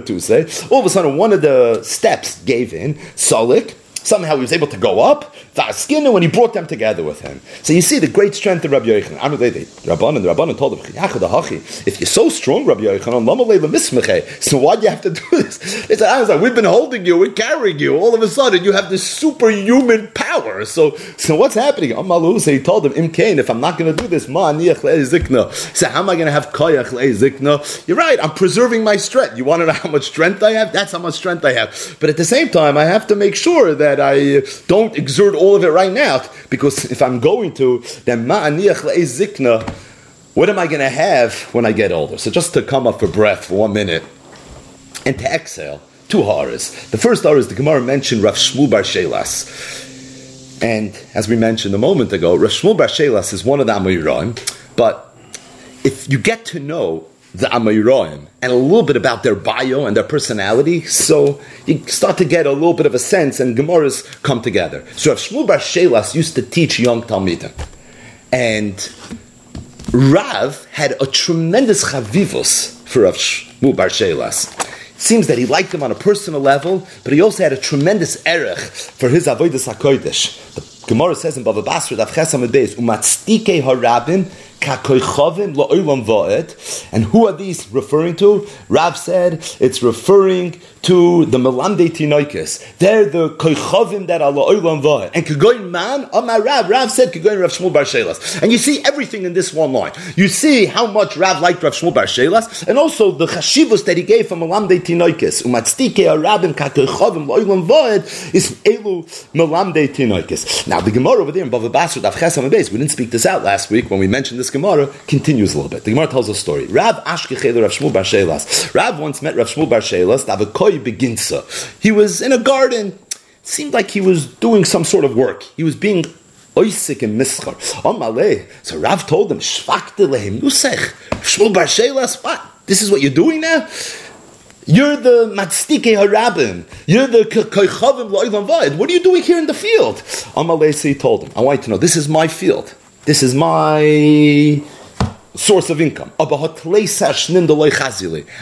to say, all of a sudden one of the steps gave in, Solik, somehow he was able to go up, Vaskinu, when he brought them together with him. So you see the great strength of Rabbi Yochanan. Rabbanan, the Rabbanan told him, if you're so strong, Rabbi Yochanan, so why do you have to do this? They said, like, we've been holding you, we're carrying you. All of a sudden, you have this superhuman power. So, so what's happening? So he told him, Imkain, if I'm not going to do this, ma zikna. So how am I going to have koyach zikna? You're right, I'm preserving my strength. You want to know how much strength I have? That's how much strength I have. But at the same time, I have to make sure that I uh, don't exert all of it right now because if I'm going to, then ma'aniach zikna, what am I going to have when I get older? So just to come up for breath for one minute and to exhale, two horrors. The first horror is the Gemara mentioned Rav Shmuel Bar Shelas. And as we mentioned a moment ago, Rav Shmuel Bar Shelas is one of the Amoraim But if you get to know the Amayroim and a little bit about their bio and their personality, so you start to get a little bit of a sense, and Gemaras come together. So Rav Shmuel Bar Shelas used to teach young Talmidim, and Rav had a tremendous chavivus for Rav Shmuel Bar Shelas. Seems that he liked him on a personal level, but he also had a tremendous erech for his avodas hakodesh. The Gemara says in Bava Basra, Dav Chesam Beis, umatstike harabim and who are these referring to? Rav said it's referring to the Melamde Tinoikis. They're the Koichovim that are La'olam Va'ed. And Kagoin Man, oh, Amar Rav, Rav said Kagoin Rav Shmuel Bar Shelas. And you see everything in this one line. You see how much Rav liked Rav Shmuel Bar Shelas, and also the Chashivus that he gave from Melamde Tinoikis. Umatstike Arabim Kakoichovim La'olam Va'ed is Elu Melamde Tinoikis. Now the Gemara over there in Bava Basra, Dav Chesam we didn't speak this out last week when we mentioned this Gemara continues a little bit. The Gemara tells a story. Rav Ashkechel Rav Shmuel Bar Shelas. Rav once met Rav Shmuel Bar Shelas. Davakoi beginsa. He was in a garden. Seemed like he was doing some sort of work. He was being oisik and mischar. Malay. So Rav told him, Shvakte lehem nusech. Shmuel Bar Shelas. What? This is what you're doing now? You're the matstike harabim. You're the koichavim vayid. What are you doing here in the field? Amalei told him, I want you to know, this is my field. This is my source of income. I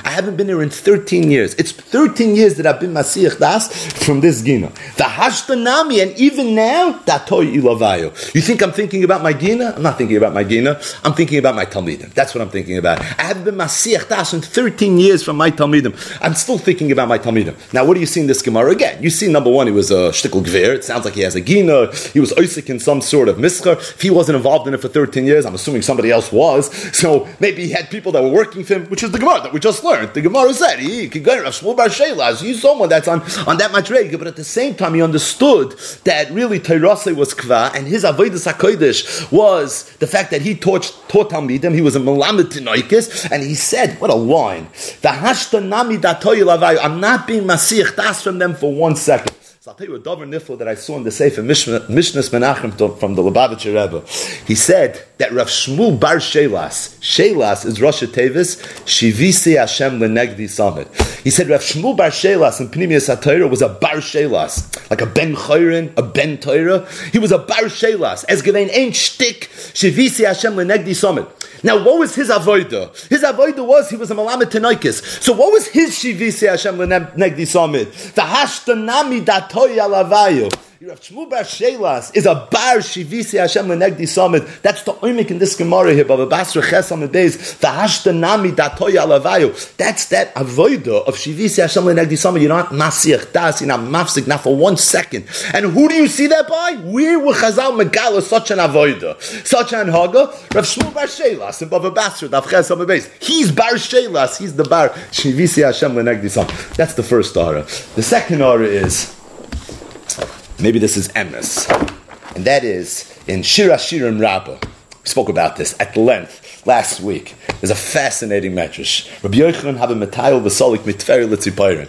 haven't been here in 13 years. It's 13 years that I've been Masiyach Das from this Gina. The Hashtanami, and even now, Datoy Ilavayo. You think I'm thinking about my Gina? I'm not thinking about my Gina. I'm thinking about my Talmidim. That's what I'm thinking about. I haven't been Masiyach Das in 13 years from my Talmidim. I'm still thinking about my Talmidim. Now, what do you see in this Gemara? Again, you see number one, he was a shtickle gver. It sounds like he has a Gina. He was Isaac in some sort of mischar. If he wasn't involved in it for 13 years, I'm assuming somebody else was. So maybe he had people that were working for him, which is the Gemara that we just learned. The Gemara said he could go to Shmuel Bar Shelas. He's someone that's on, on that much but at the same time he understood that really Tairase was kva and his avodas hakodesh was the fact that he taught taught Talmidim. He was a melamed tinoikis, and he said, "What a line! I'm not being masich das from them for one second. So I'll tell you a dover nifl that I saw in the Sefer Mishnah's Menachem from the Lubavitcher Rebbe. He said that Rav Shmuel Bar Shelas, Shelas is Rosh Tevis, Shivisi Hashem Lenegdi Summit. He said Rav Shmuel Bar Shelas in Pnimius HaTorah was a Bar Shelas, like a Ben Chayrin, a Ben Torah. He was a Bar Shelas, as Gevein ain't shtick, Shivisi Hashem Lenegdi Summit. Now, what was his avoida? His avoida was he was a malamet tenoikis. So, what was his shivisi Hashem lenegdi summit? The hashtanami alavayu. Rav Shmuel Shelas is a bar shivisi Hashem lenegdi summit. That's the oimik in this Gemara here. Baba Basra Ches on the days. The hashtanami datoy alavayu. That's that avoida of shivisi Hashem lenegdi summit. You're not masich das. You're not mafsik. Not for one second. And who do you see that by? Where were Chazal Megala such an avoida, such an haga? Rav Shmuel Bar Shelas and Baba Basra Dav Ches on the. He's bar Shelas. He's the bar shivisi Hashem lenegdi summit. That's the first aura. The second aura is. Maybe this is emes, and that is in Shir Shirim Rabbah. We spoke about this at length last week. There's a fascinating medrash. Rabbi Yochanan have a metayel v'solik mitfer l'tzipayrin.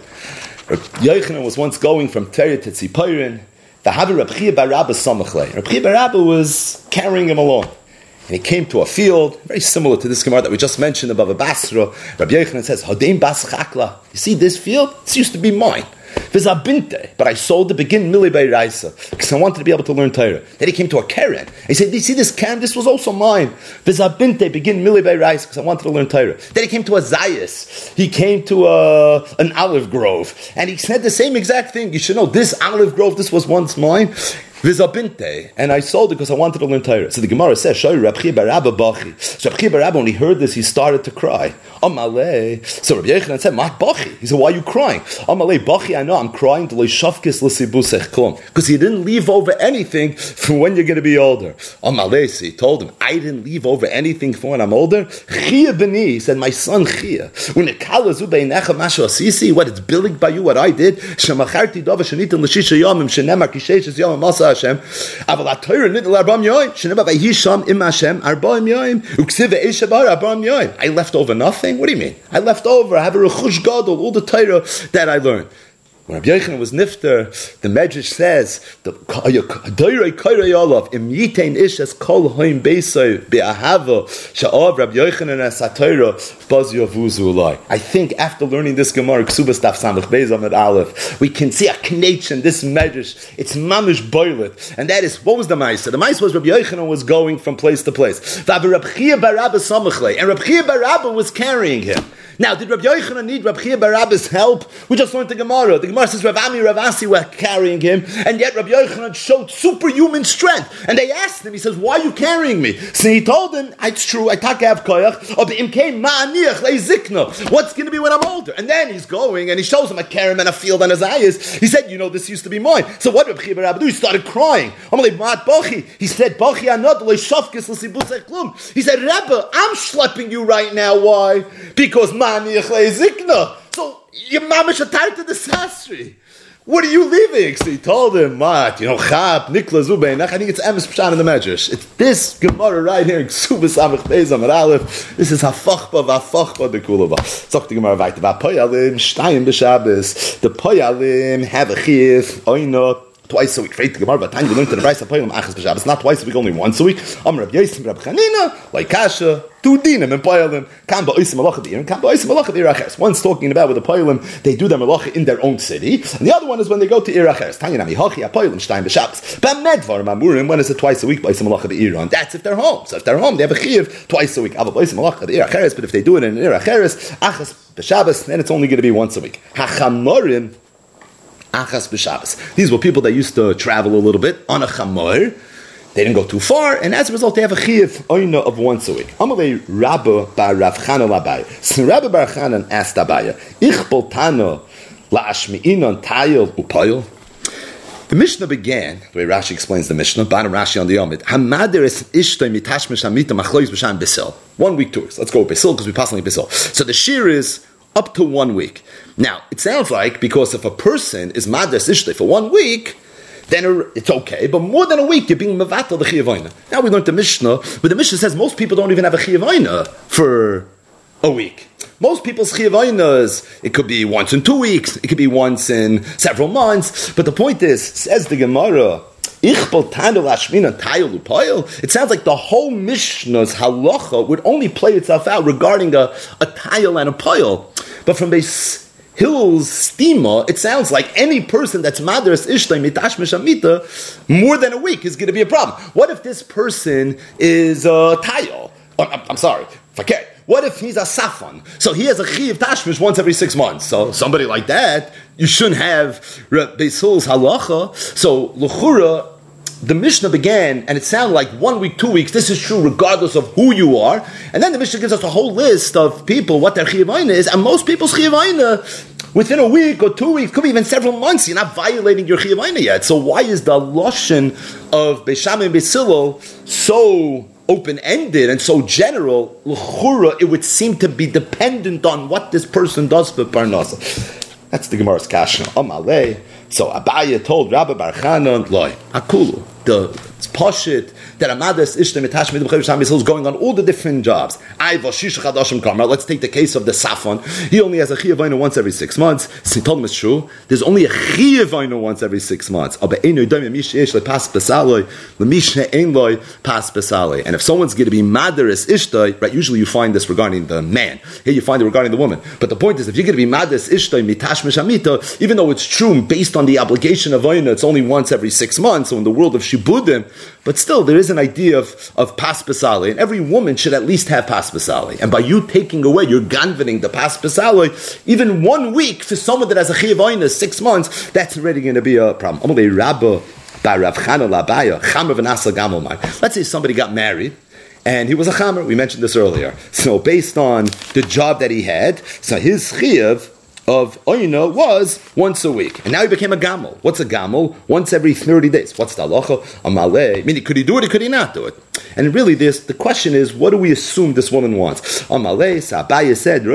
Rabbi Yochanan was once going from Teri to Tzipayrin. The Havi Rabbi Chia Barabba samachle. Rabbi Barabba was carrying him along. And he came to a field, very similar to this Gemara that we just mentioned above a Basra. Rabbi Yochanan says, Hodeim bas chakla. You see this field? This used to be mine. Vizabinte, but I sold the begin mili by Raisa because I wanted to be able to learn Torah. Then he came to a Karen. He said, "Do you see this can? This was also mine." Vizabinte begin mili by Raisa because I wanted to learn Torah. Then he came to a Zayas. He came to a, an olive grove, and he said the same exact thing. You should know this olive grove. This was once mine. Vizabinte, and I sold it because I wanted to learn Torah. So the Gemara says, "Shoy Rabchi Barabba Bachi." So Rabchi Barabba, when he heard this, he started to cry. Amalei. So Rabbi Yochanan said, "Mat Bachi." He said, "Why are you crying?" Amalei Bachi. I know I'm crying because you didn't leave over anything for when you're going to be older. Amalei. So he told him, "I didn't leave over anything for when I'm older." Chia beni he said, "My son Chia." When it asisi, what it's billing by you, what I did. Shemacharti dova shenitim l'shisha yomim shenemar kishesh yomim masa Hashem. Aval arbam. Sheneba vayisham im Hashem arbam yoim. Uksiv arbam yoim. I left over nothing? What do you mean? I left over. I have a rechush gadol, all the Torah that I learned. When Rabbi Yochanan was nifter, the Medrash says, im Yitain Ish es kol hoim beisoi be'ahava, sha'av Rabbi Yochanan es ha-Torah, baz yavuzu ulai. I think after learning this Gemara, Ksubas Daf Samach Beis at Aleph, we can see a connection, this Medrash, it's mamish boilet, and that is, what was the Maisa? The Maisa was Rabbi Yochanan was going from place to place. And Rabbi Chia Barabba was carrying him. Now, did Rabbi Yochanan need Rabbi Chia Barabba's help? We just learned the Gemara. The Gemara says Rav Ami, Rav Asi were carrying him, and yet Rabbi Yochanan showed superhuman strength. And they asked him, he says, why are you carrying me? So he told them, ah, it's true, I take have koyach, What's going to be when I'm older? And then he's going, and he shows him a karam and a field and his eyes. He said, you know, this used to be mine. So what Rabbi Chia Barabba do? He started crying. He said, He said, Rebbe, I'm schlepping you right now. Why? Because my so your mamish are to the sasri. What are you leaving? So he told him, Mat, you know, Chab, Nikla Zubein, I think it's Emes Pshan in the Medrash. It's this Gemara right here, Ksubas Amach Beis Amar Aleph. This is Hafachba Vafachba de Kulaba. Zok the Gemara weiter. Vapoyalim, Shtayim B'Shabbos. The Poyalim have a chiv, oinot, twice a week. The Gemara, but time we learned to the Brisa Poyim Achas B'Shabbos, not twice a week, only once a week. Amr Rab Yosef, Rab Chanina, like Kasha, two dinim and Poyalim, Kam Ba'osim Malacha B'Ir, and Kam Ba'osim Malacha B'Ir Acheres. One's talking about with the Poyalim, they do their Malacha in their own city, and the other one is when they go to Ir Acheres. Tanya Nami Hachi, Apoyalim, Shtayim B'Shabbos. But Medvar, Mamurim, when is it twice a week, Ba'osim Malacha B'Ir, and that's if they're home. So if they're home, they have a Chiv twice a week. Ava Ba'osim Malacha B'Ir Acheres, but if they do it in Ir Acheres, Achas B'Shabbos, then it's only going to be once a week. Hachamorim, Achas. These were people that used to travel a little bit on a chamor. They didn't go too far, and as a result, they have a chiyuv oina of once a week. Rabba bar. So Rabba bar Chanan asked la'ashmi'inon tayil upayil. The Mishnah began, the way Rashi explains the Mishnah, Bana Rashi on the Yomid, Hamadir is ishtay mitashmish hamita machlois bisil. One week tours. Let's go bisil because we possibly bisil. So the shear is up to one week. Now, it sounds like because if a person is madas ishtay for one week, then it's okay. But more than a week, you're being mevatel the chiyavayna. Now we learned the Mishnah, but the Mishnah says most people don't even have a chiyavayna for a week. Most people's chiyavaynas, it could be once in two weeks, it could be once in several months. But the point is, says the Gemara, it sounds like the whole Mishnah's halacha would only play itself out regarding a, a tile and a pile. But from base Hill's stima, it sounds like any person that's madras ishtay mitash mishamita more than a week is going to be a problem. What if this person is a tile? Oh, I'm, I'm sorry, okay. What if he's a safan? So he has a chiv tashmish once every six months. So somebody like that, you shouldn't have Beisul's halacha. So luchura, the Mishnah began, and it sounded like one week, two weeks. This is true regardless of who you are. And then the Mishnah gives us a whole list of people, what their chiyavayna is, and most people's chiyavayna, within a week or two weeks, could be even several months, you're not violating your chiyavayna yet. So why is the lashon of Beisham and Beisilo so open-ended and so general? L'chura, it would seem to be dependent on what this person does for parnasa. That's the Gemara's kasha. Amalei. So Abaya told Rabbi Bar Chanan, loy, akulu, the poshit that Amadas Ishta Mitash Midim is going on all the different jobs. Let's take the case of the Safon. He only has a Chiyavina once every six months. Him it's true. There's only a Chiyavina once every six months. And if someone's going to be Madaris Ishta, right, usually you find this regarding the man. Here you find it regarding the woman. But the point is, if you're going to be Madaris Ishta Mitash Mishamita, even though it's true based on the obligation of Vaina, it's only once every six months. So in the world of Shibudim, but still, there is an idea of, of paspasali, and every woman should at least have paspasali. And by you taking away, you're ganvening the paspasali, even one week for someone that has a chiyavoina, six months, that's already going to be a problem. Let's say somebody got married and he was a chamer. We mentioned this earlier. So based on the job that he had, so his chiyav of Oyna was once a week. And now he became a gamel. What's a gamel? Once every 30 days. What's the halacha? A malay. Meaning, could he do it or could he not do it? And really, this the question is, what do we assume this woman wants? Abaye said,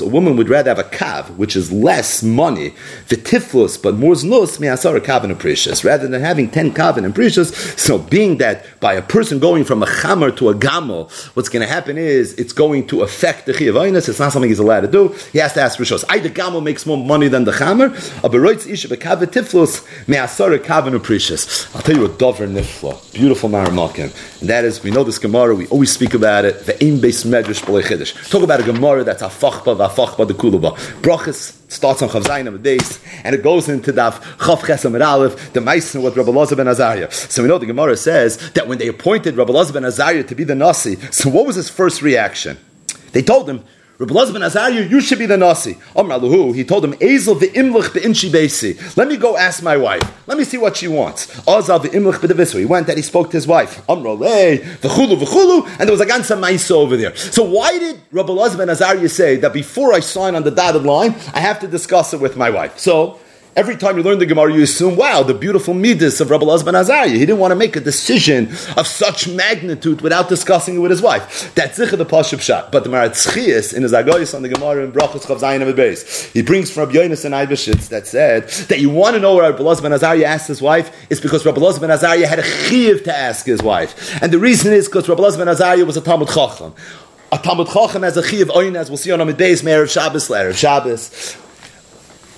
a woman would rather have a kav, which is less money, tiflus, but more znus, a kav and precious, rather than having 10 kav and precious. So, being that by a person going from a chamer to a gamel, what's going to happen is it's going to affect the chiyav It's not something he's allowed to do. He has to rishos. Either gamel makes more money than the chamer, or beroitz isha bekav tiflus, me'asar kav and precious. I'll tell you a dover nifla, beautiful maramakim. And that is, we know this Gemara, we always speak about it, the aim based medrash b'lei Talk about a Gemara that's a fachba, v'afachba, the kuluba. Brachas starts on Chavzayin of days, and it goes into the Chav Chesam Aleph, the Meissen with Rabbi Lazar ben Azariah. So we know the Gemara says that when they appointed Rabbi Lazar ben Azariah to be the Nasi, so what was his first reaction? They told him, Rabbi ben Azariah, you should be the Nasi. Amr he told him, Ezel v'imlich be'inchi beisi. Let me go ask my wife. Let me see what she wants. Azal the v'imlich be'devisu. He went and he spoke to his wife. Amr v'chulu v'chulu, and there was a ganza maisa over there. So why did Rabbi ben Azariah say that before I sign on the dotted line, I have to discuss it with my wife? So, Every time you learn the Gemara, you assume, wow, the beautiful midas of Rabbi Lazban Azariah. He didn't want to make a decision of such magnitude without discussing it with his wife. That's Zicha the Pashab Shot. But the Maharatz Chayes in his Agoyis on the Gemara in Brachos Chav Zayin Beis, he brings from Rabbi Yonasan Eybeschutz that said that you want to know where Rabbi Lazban Azariah asked his wife is because Rabbi Lazban Azariah had a chiv to ask his wife. And the reason is because Rabbi Lazban Azariah was a Talmud Chacham. A Talmud Chacham has a chiv oin, as we'll see on Amid Beis, Meir of Shabbos, Lair of Shabbos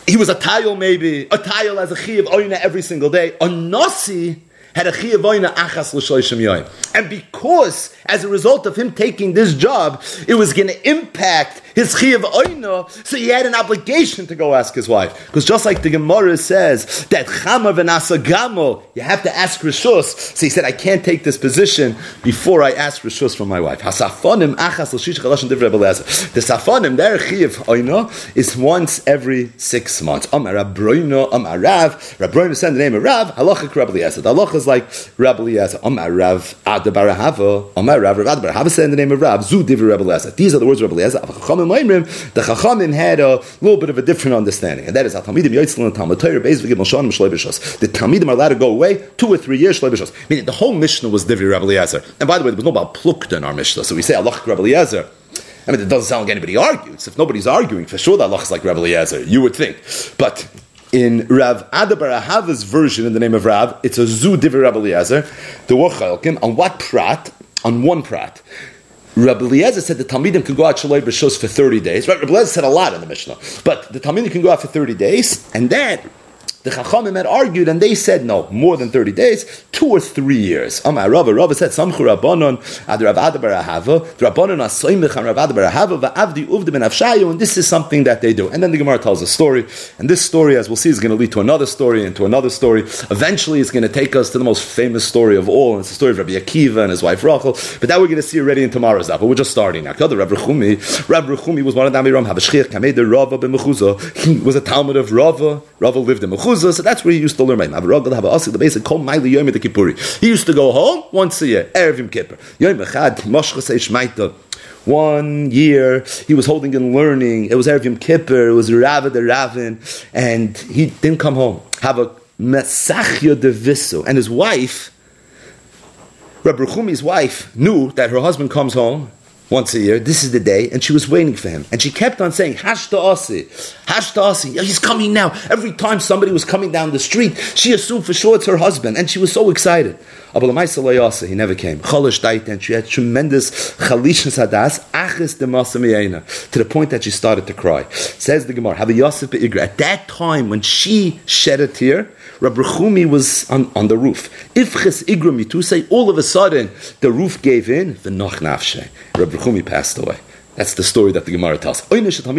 he was a tile maybe, a tile as a chi of oina every single day. A nasi had a chiyavoina achas l'shoishim yoyim. And because, as a result of him taking this job, it was going to impact his chiyav oina, so he had an obligation to go ask his wife. Because just like the Gemara says, that chama gamo, you have to ask rishus. So he said, I can't take this position before I ask rishus from my wife. The safonim, their chiyav oina, is once every six months. Amar Rabroino, Amar Rav. Rabroino said the name of Rav, halacha Rabbi Eliezer. Halacha is like Rabbi Eliezer. Amar Rav Ada bar Ahava. Amar Rav Rav Ada bar Ahava said in the name of Rav. Zu divi Rabbi Eliezer. These are the words of Rabbi Eliezer. The Chachamim had a little bit of a different understanding, and that is Talmidim Yotzl and Talmud Torah Beis V'Gimel Shanim Shleibishos. The Talmidim are allowed to go away two or three years Shleibishos. Meaning the whole Mishnah was divi Rabbi Eliezer. And by the way, there was no about plukta in our Mishnah, so we say Allah Rabbi Eliezer. I mean, it doesn't sound like anybody argues. If nobody's arguing, for sure that Allah is like Rabbi Eliezer, you would think. But in Rav Ada bar Ahava's version in the name of Rav, it's a Zu Divi Rabbi Eliezer, the Wachalkim, on what prat? On one prat. Rabbi Eliezer said the Talmidim can go out Shaloi B'Shos for 30 days. Right? Rabbi Eliezer said a lot in the Mishnah. But the Talmidim can go out for 30 days, and then the Chachamim had argued, and they said no, more than thirty days, two or three years. Amar Rava, Rava said, "Samchu Rabbanon ad Rav Ada bar Ahava, Rabbanon asoimich on Rav Ada bar Ahava, va'avdi uvdi ben Avshayu," and this is something that they do. And then the Gemara tells a story, and this story, as we'll see, is going to lead to another story and to another story. Eventually, it's going to take us to the most famous story of all, and it's the story of Rabbi Akiva and his wife Rachel. But that we're going to see already in tomorrow's daf. But we're just starting now. Rav Rechumi, Rav Rechumi was one of the Amiram Havashchir Kamei Rava ben He was a Talmud of Rava. Rava lived in Mechuzah so that's where he used to learn kippuri. He used to go home once a year, erev kippur. One year he was holding and learning. It was erev yom kippur. It was Rav the Ravin, and he didn't come home. Have a mesachya de visu, and his wife. Rav Rechumi's wife knew that her husband comes home once a year. This is the day, and she was waiting for him. And she kept on saying, Hashta Asi, Hashta Asi, he's coming now. Every time somebody was coming down the street, she assumed for sure it's her husband, and she was so excited. He never came. And she had tremendous hadas, to the point that she started to cry. Says the Gemara, At that time, when she shed a tear, Rav Rechumi was on, on the roof. If Ifches igra say all of a sudden the roof gave in, the nafshe. Rav Rechumi passed away. That's the story that the Gemara tells. What's the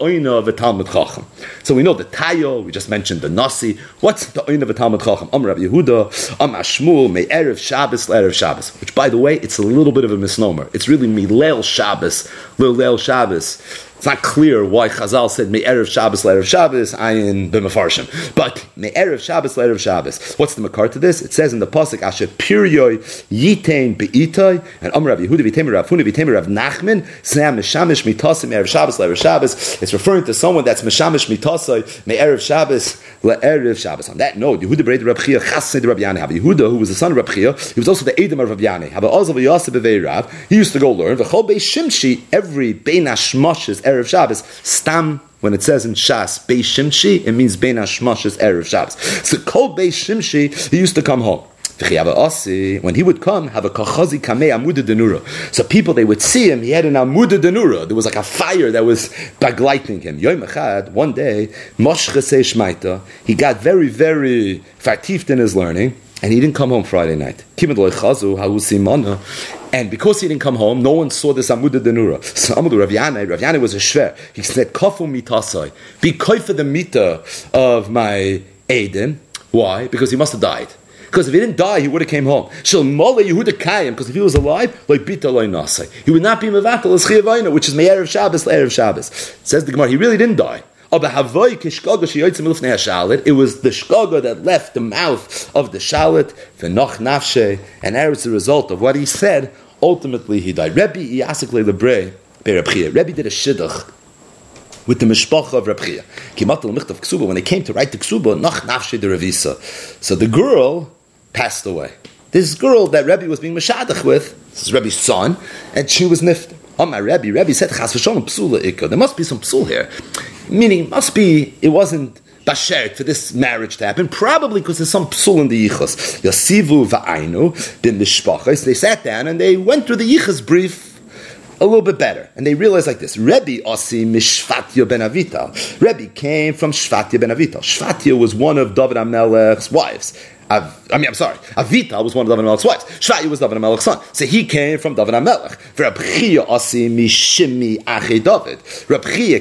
oina of a Talmud Chacham? So we know the Tayo, we just mentioned the Nasi. What's the oina of a Talmud Chacham? Am Rabbi Yehuda, Am Ashmul, May Erev Shabbos, Erev Shabbos. Which, by the way, it's a little bit of a misnomer. It's really Milel Shabbos, Lil Shabbos. It's not clear why Chazal said Me'erev Shabbos, Le'erev Shabbos, ayin b'mefarshim. But Me'erev Shabbos, Le'erev Shabbos. What's the makar to this? It says in the Pasuk, Asher Piryoy Yitain Be'itoy, and Amr Rav Yehuda V'temer Rav Huna V'temer Rav Nachman, Sam Meshamish Mitasim Erev Shabbos, Le'erev Shabbos. It's referring to someone that's Meshamish Mitasai, Me'erev Shabbos, le'erev Shabbos. On that note, Yehuda b'rei Rabbi Chia chasnei Rabbi Yanai. Yehuda, who was the son of Rabbi Chia, he was also the Edom of Rabbi Yanai. Have b'vei Rav. He used to go learn. V'chol beis Shimshi, every bein hashmoshes erev Shabbos, stam when it says in Shas Beis Shimshi, it means Bein Hashmash's Erev Shabbos. So Kol Beis Shimshi, he used to come home. When he would come, have a kachazi kamei amuda denura. So people they would see him. He had an amuda denura. There was like a fire that was baglighting him. Yom echad, one day, moshche shmaita. He got very very fatifed in his learning, and he didn't come home Friday night. And because he didn't come home, no one saw this Amuda Denura. So Amudu Rav Yanai, Rav Yanai was a shver. He said, Kofu mitasai. Be for the mita of my Aiden. Why? Because he must have died. Because if he didn't die, he would have came home. Shal Mola Yehuda Kayim, because if he was alive, like Nasai. He would not be Mevatel as Chiyavayna, which is Me'er of Shabbos, Le'er of Shabbos. Says the Gemara, he really didn't die. It was the shkaga that left the mouth of the shalit, and as a result of what he said, ultimately he died. Rebbe Iyasik Lebre, Rebbe did a shidduch with the mishpacha of Reb Chia. When they came to write the ksuba, revisa. So the girl passed away. This girl that Rebbe was being mashadach with, this is Rebbe's son, and she was nifter. Oh my Rebbe, Rebbe said, Chas psula ikka. There must be some psul here. Meaning, must be, it wasn't bashert for this marriage to happen, probably because there's some psul in the yichus. Yasivu va'ainu, bin mishpachas. They sat down and they went through the yichus brief a little bit better. And they realized like this. Rebbe Osi Mishvatya ben Avital. Rebbe came from Shvatya ben Avital. Shvatya was one of David HaMelech's wives. I mean, I'm sorry. Avita was one of David Melech's wives. Shvai was David Melech's son. So he came from David Melech. Rabchia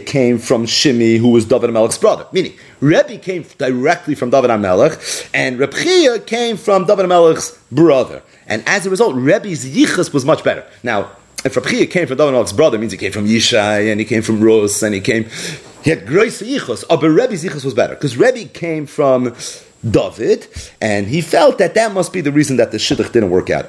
came from Shimi, who was David Melech's brother. Meaning, Rebbe came directly from David Melech, and Rabchia came from David Melech's brother. And as a result, Rebbe's yichus was much better. Now, if Rabchia came from David Melech's brother, means he came from Yishai, and he came from Rus, and he came... He had great yichus, oh, but Rebbe's yichus was better. Because Rebbe came from David, and he felt that that must be the reason that the shidduch didn't work out.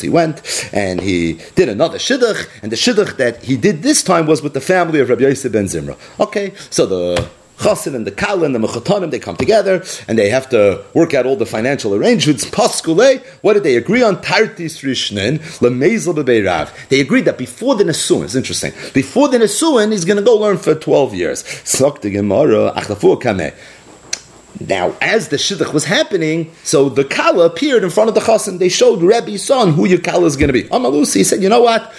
He went and he did another shidduch, and the shidduch that he did this time was with the family of Rabbi Yosef ben Zimra. Okay, so the Chassid and the Kala and the Mechatanim, they come together and they have to work out all the financial arrangements. Paskule, what did they agree on? Tartis Rishnin, Lemezel Bebeirav. They agreed that before the Nesuin, it's interesting, before the Nesuin, he's going to go learn for 12 years. Sok Gemara, Kameh. Now, as the shidduch was happening, so the kala appeared in front of the chassan. They showed Rebbe's son who your kala is going to be. Amalusi said, "You know what?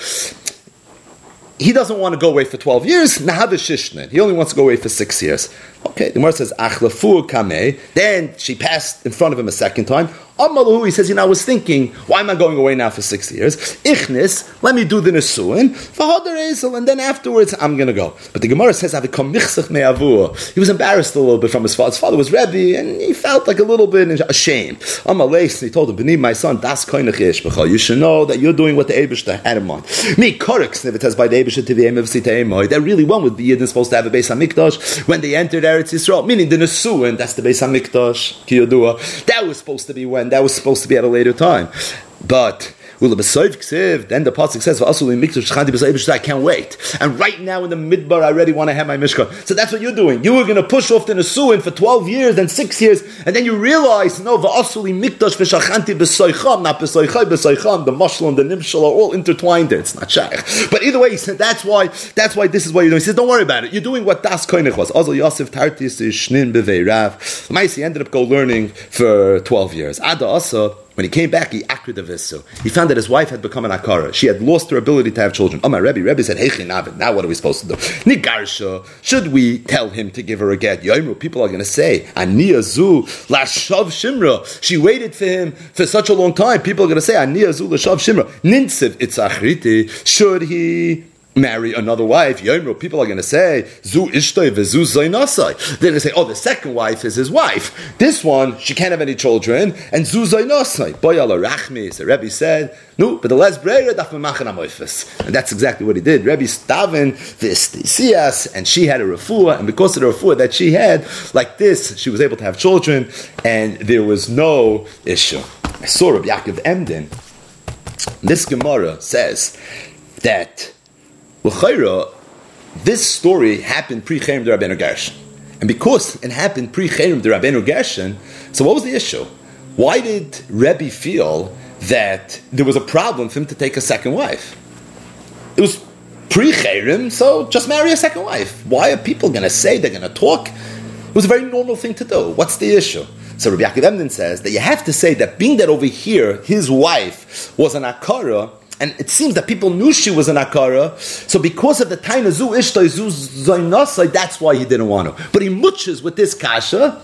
He doesn't want to go away for twelve years. Nahav He only wants to go away for six years. Okay, the Gemara says, Achlafu kame. Then she passed in front of him a second time. Amalu, he says, you know, I was thinking, why am I going away now for six years? Ichnis, let me do the Nesuin, and then afterwards I'm going to go. But the Gemara says, he was embarrassed a little bit from his father. His father was Rebbe, and he felt like a little bit ashamed. Amalei, he told him, B'ni, my son, das you should know that you're doing what the Abishta had in mind. Me, Korek, says by the Abishta to the of That really one with the Yidden supposed to have a base on Mikdash when they entered Eretz Yisrael, meaning the Nesuin, that's the base on Mikdash, Kiyodua. That was supposed to be when and that was supposed to be at a later time. But then the pasuk says, "I can't wait." And right now in the midbar, I already want to have my mishkan. So that's what you're doing. You were going to push off the nesuin for twelve years, then six years, and then you realize, no, va'asuli mikdash v'shachanti b'soicham, not. The mashal and the nimshal are all intertwined. There. It's not shaykh. But either way, he said that's why. That's why this is what you're doing. He says, "Don't worry about it. You're doing what das koinich was." Also, Yosef Tartis is shnin rav. Maisi ended up go learning for twelve years. Ada asa. When he came back, he acted a He found that his wife had become an akara. She had lost her ability to have children. Oh, my Rebbe, Rebbe said, Hey, now what are we supposed to do? Nigarsha, should we tell him to give her a get? Yoimru, people are going to say, Aniya zu lashav shimra. She waited for him for such a long time. People are going to say, Aniya zu lashav shimra. Ninsiv itzachriti. Should he marry another wife, Yomro, people are going to say, Zu ishtoi v'zu zainasai. They're going to say, oh, the second wife is his wife. This one, she can't have any children, and Zu zainasai. Boyala rachmi, the Rebbe said, no, but the less breira daf And that's exactly what he did. Rebbe staven v'istisias, and she had a refuah, and because of the refuah that she had, like this, she was able to have children, and there was no issue. I saw Rabbi Yaakov Emden. This Gemara says that L'chayra, this story happened pre-Cherem Rabbeinu Gershon. And because it happened pre Cherem the Rabbeinu Gershon, so what was the issue? Why did Rebbe feel that there was a problem for him to take a second wife? It was pre Cherem, so just marry a second wife. Why are people going to say they're going to talk? It was a very normal thing to do. What's the issue? So Rabbi Yaakov Emden says that you have to say that being that over here, his wife was an Akara, and it seems that people knew she was an akara, so because of the of zu ishtoi zu zainasai, that's why he didn't want to. But he muches with this kasha,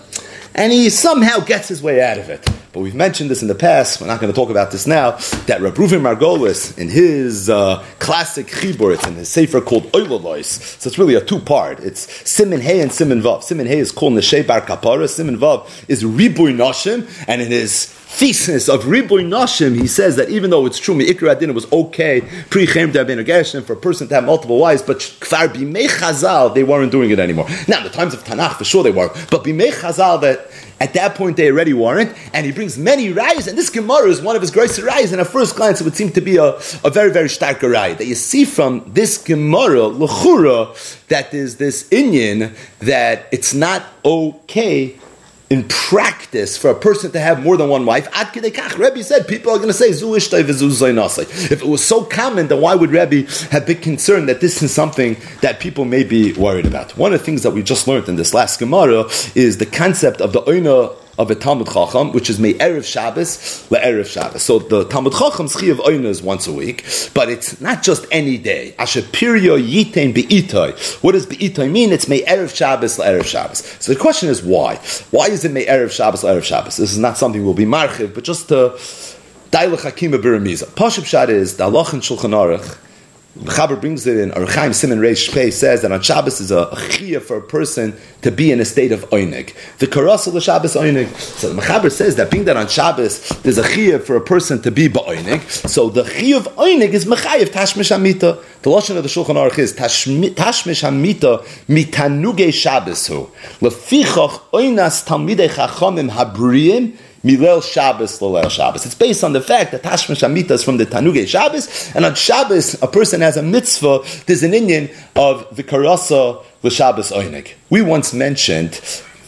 and he somehow gets his way out of it. But we've mentioned this in the past. We're not going to talk about this now. That Reb Reuven Margolis, in his uh, classic chibur, it's in his sefer called Oilolois. So it's really a two part. It's Simin Hey and Simin Vav. Simin Hey is called Neshei Bar Kapara. Simin Vav is Ribui Nashim, and in his thesis of Ribui Nashim, he says that even though it's true, Me'ikra Adin, it was okay pre Chem Gershon for a person to have multiple wives, but Kfar Chazal, they weren't doing it anymore. Now, in the times of Tanakh, for sure they were, but Bimei Chazal, that at that point, they already weren't, and he brings many rayas, and this Gemara is one of his greatest rayas. And at first glance, it would seem to be a, a very, very stark raya that you see from this Gemara, Lechura, that there's this Inyan that it's not okay in practice for a person to have more than one wife. Rebbe said people are going to say zu If it was so common, then why would Rebbe have been concerned that this is something that people may be worried about? One of the things that we just learned in this last Gemara is the concept of the oina of a Talmud Chacham, which is May Erev Shabbos, Le Erev Shabbos. So the Talmud Chacham's Chi of Oyna is once a week, but it's not just any day. Asher Piryo Yitain Be'itoi. What does Be'itoi mean? It's May Erev Shabbos, Le Erev Shabbos. So the question is why? Why is it May Erev Shabbos, Le Erev Shabbos? This is not something we'll be marchiv, but just to Dailach Hakima Biramiza. Pashib Shad is Allah and Shulchan Aruch, Chaber brings it in, or Chaim Simon Reish Pei says that on Shabbos is a, a for a person to be in a state of oinig. The karasel of Shabbos oinig. So the Mechaber says that being that on Shabbos there's a chiyah for a person to be ba'oinig. So the chiyah of oinig is mechayev tashmish amita. The lashon of the Shulchan Aruch is tashmish amita mitanuge Shabbos hu lefichach oinas talmidei chachamim habriyim Milel Shabbos, Lalel Shabbos. It's based on the fact that Tashma Shamita is from the Tanuge Shabbos, and on Shabbos, a person has a mitzvah, there's an Indian of Vikarasa L'Shabbos Oinig. We once mentioned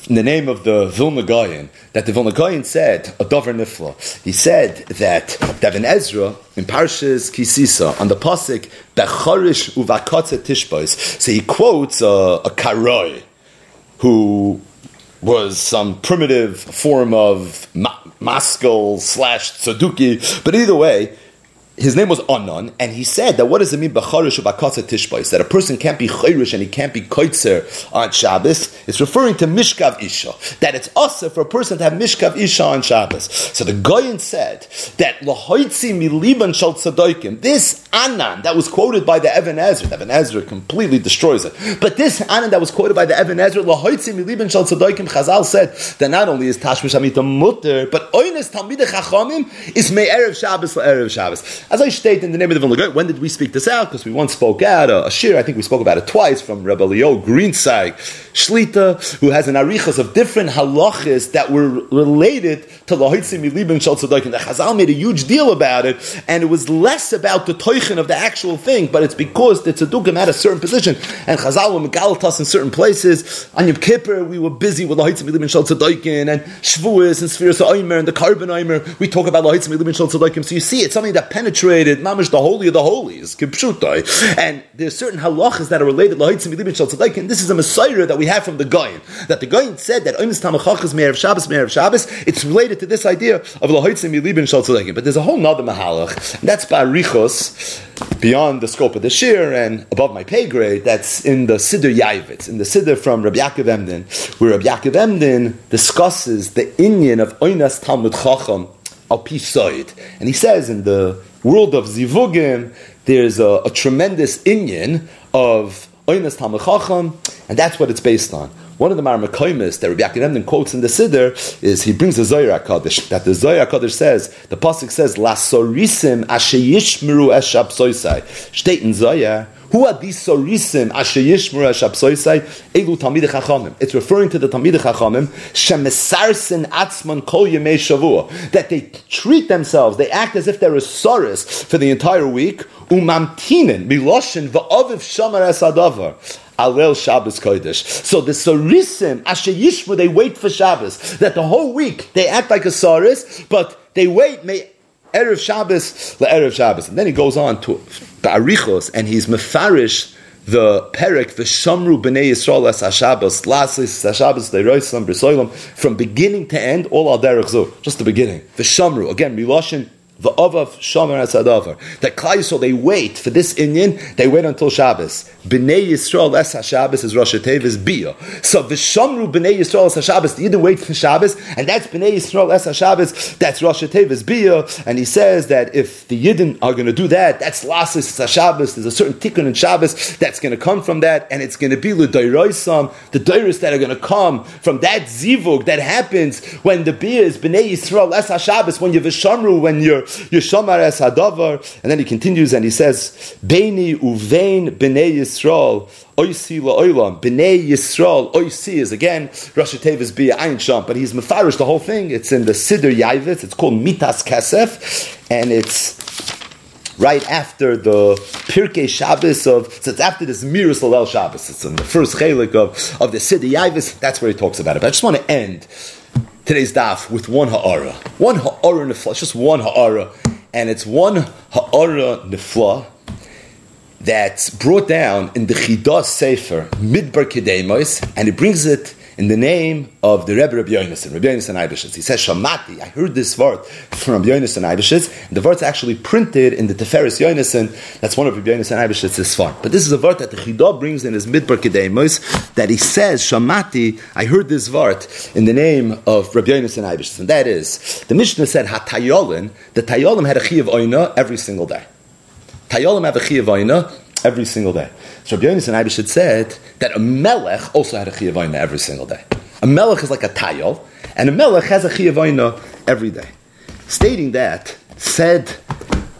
in the name of the Vilna Gaon, that the Vilna Gaon said, a Dover Nifla, he said that Devin Ezra, in Parshas Kisisa, on the Pasik, Bechorish Uvakotze Tishbois, so he quotes a, a Karoi, who was some primitive form of ma- slash tzaduki. But either way, his name was Anan, and he said that what does it mean b'charish b'akatza tishbais? That a person can't be chayrish and he can't be koitzer on Shabbos. It's referring to mishkav isha. That it's also for a person to have mishkav isha on Shabbos. So the Goyen said that lahoitzi miliban shal tzadoikim. This Anan that was quoted by the Evan Ezra, the Evan Ezra completely destroys it. But this Anan that was quoted by the Evan Ezra, lahoitzi miliban shal tzadoikim, Chazal said that not only is tashmish amita mutter, but oines talmidei chachamim is me erev Shabbos erev Shabbos. As I state in the name of the Vilna when did we speak this out? Because we once spoke out a, a shir, I think we spoke about it twice from Rebbe Leo Greenside Shlita, who has an arichas of different halachas that were related to Lahitzim Milibim Shal Tzadok. And the Chazal made a huge deal about it, and it was less about the toichin of the actual thing, but it's because the Tzadukim had a certain position, and Chazal were Megalatas in certain places. On Yom Kippur, we were busy with Lahitzim Milibim Shal Tzadokin, and Shavuos, and Sfiras Oimer, and the Korban Oimer. We talk about Lahitzim Milibim Shal Tzadokim. So you see, it's something that penetrated, mamish, the holy of the holies, Kipshutai. And there's certain halachas that are related Tzadokim. This is a Messiah that we have from the Goyin, that the Goyin said that Oimis Tamachachas Me'erev Shabbos, Me'erev Shabbos, it's related to this idea of Lahoitzim Yilibin. But there's a whole nother Mahalach, and that's Barichos, beyond the scope of the Shir and above my pay grade, that's in the Siddur Yavitz, in the Siddur from Rabbi Yaakov Emden, where Rabbi Yaakov Emden discusses the Inyan of Oinas Talmud Chacham al. And he says in the world of Zivugim, there's a, a tremendous Inyan of Oinas Talmud Chacham, and that's what it's based on. One of the Marmakoimis that Rabbi Yaakov quotes in the Siddur is he brings the Zohar Kaddish that the Zohar Kaddish says the pasuk says Lasorisim Asheyishmeru Eshab Soisai. State in Zohar who are these sorisim asher yishmur shabsoisai elu talmidei chachamim? It's referring to the talmidei chachamim shemesarsin atzman kol yemei shavua that they treat themselves, they act as if they're a soris for the entire week. umamtinen miloshin va'aviv shamar esadavar. Alel Shabbos Kodesh. So the Sarisim, Asher Yishmu, they wait for Shabbos. That the whole week they act like a Saris, but they wait, may Erev Shabbos, the Erev Shabbos. And then he goes on to Arichos, and he's Mefarish the Perik, the Shamru B'nei Yisrael as Hashabbos, Lasis Hashabbos, the Roisam, Brisoilam, from beginning to end, all al derech zu, just the beginning. The Shamru, again, Miloshin, the Avav Shomer Asadavar. That Klai they wait for this Indian, they wait until Shabbos. Bnei Yisrael Es HaShabbos is Rosh Tevis Bia. So Vishamru Bnei Yisrael Es HaShabbos, the Yidden wait for Shabbos, and that's Bnei Yisrael Es HaShabbos, that's Rosh Tevis Bia, and he says that if the Yidden are going to do that, that's Lasis HaShabbos, there's a certain tikkun in Shabbos that's going to come from that, and it's going to be L'Doiroisam, the Doiris that are going to come from that Zivug that happens when the Bia is Bnei Yisrael Es HaShabbos, when you're Vishamru, when you're, Es HaDavar, and then he continues and he says, Beini Uvein Bnei Yisrael Oisi la'olam, B'nei Yisrael, Oisi is again, Rosh Tevis be Ayin Sham, but he's mefarish the whole thing. It's in the Siddur Yavit, it's called Mitas Kesef, and it's right after the Pirkei Shabbos of, so it's after this Miras Lalel Shabbos, it's in the first chelik of, of the Siddur Yavit, that's where he talks about it. But I just want to end today's daf with one ha'ara. One ha'ara nefla, it's just one ha'ara, and it's one ha'ara nefla, that's brought down in the Chidah Sefer Midbar Kedemos, and it brings it in the name of the Rebbe Rabbi Yonason, Rabbi Yonasan Eybeschutz. He says, Shamati, I heard this word from Rabbi Yonasan Eybeschutz, and the word's actually printed in the Teferis Yonason, that's one of Rabbi Yonasan Eybeschutz's far. But this is a word that the Chidah brings in his Midbar Kedemos, that he says, Shamati, I heard this word in the name of Rabbi Yonasan Eybeschutz, and that is, the Mishnah said, HaTayolin, the Tayolim had a Chi of Oina every single day. Tayolim have a chiyavayna every single day. So Rabbi Yonasan Eybeschutz said that a melech also had a chiyavayna every single day. A melech is like a tayol, and a melech has a chiyavayna every day. Stating that, said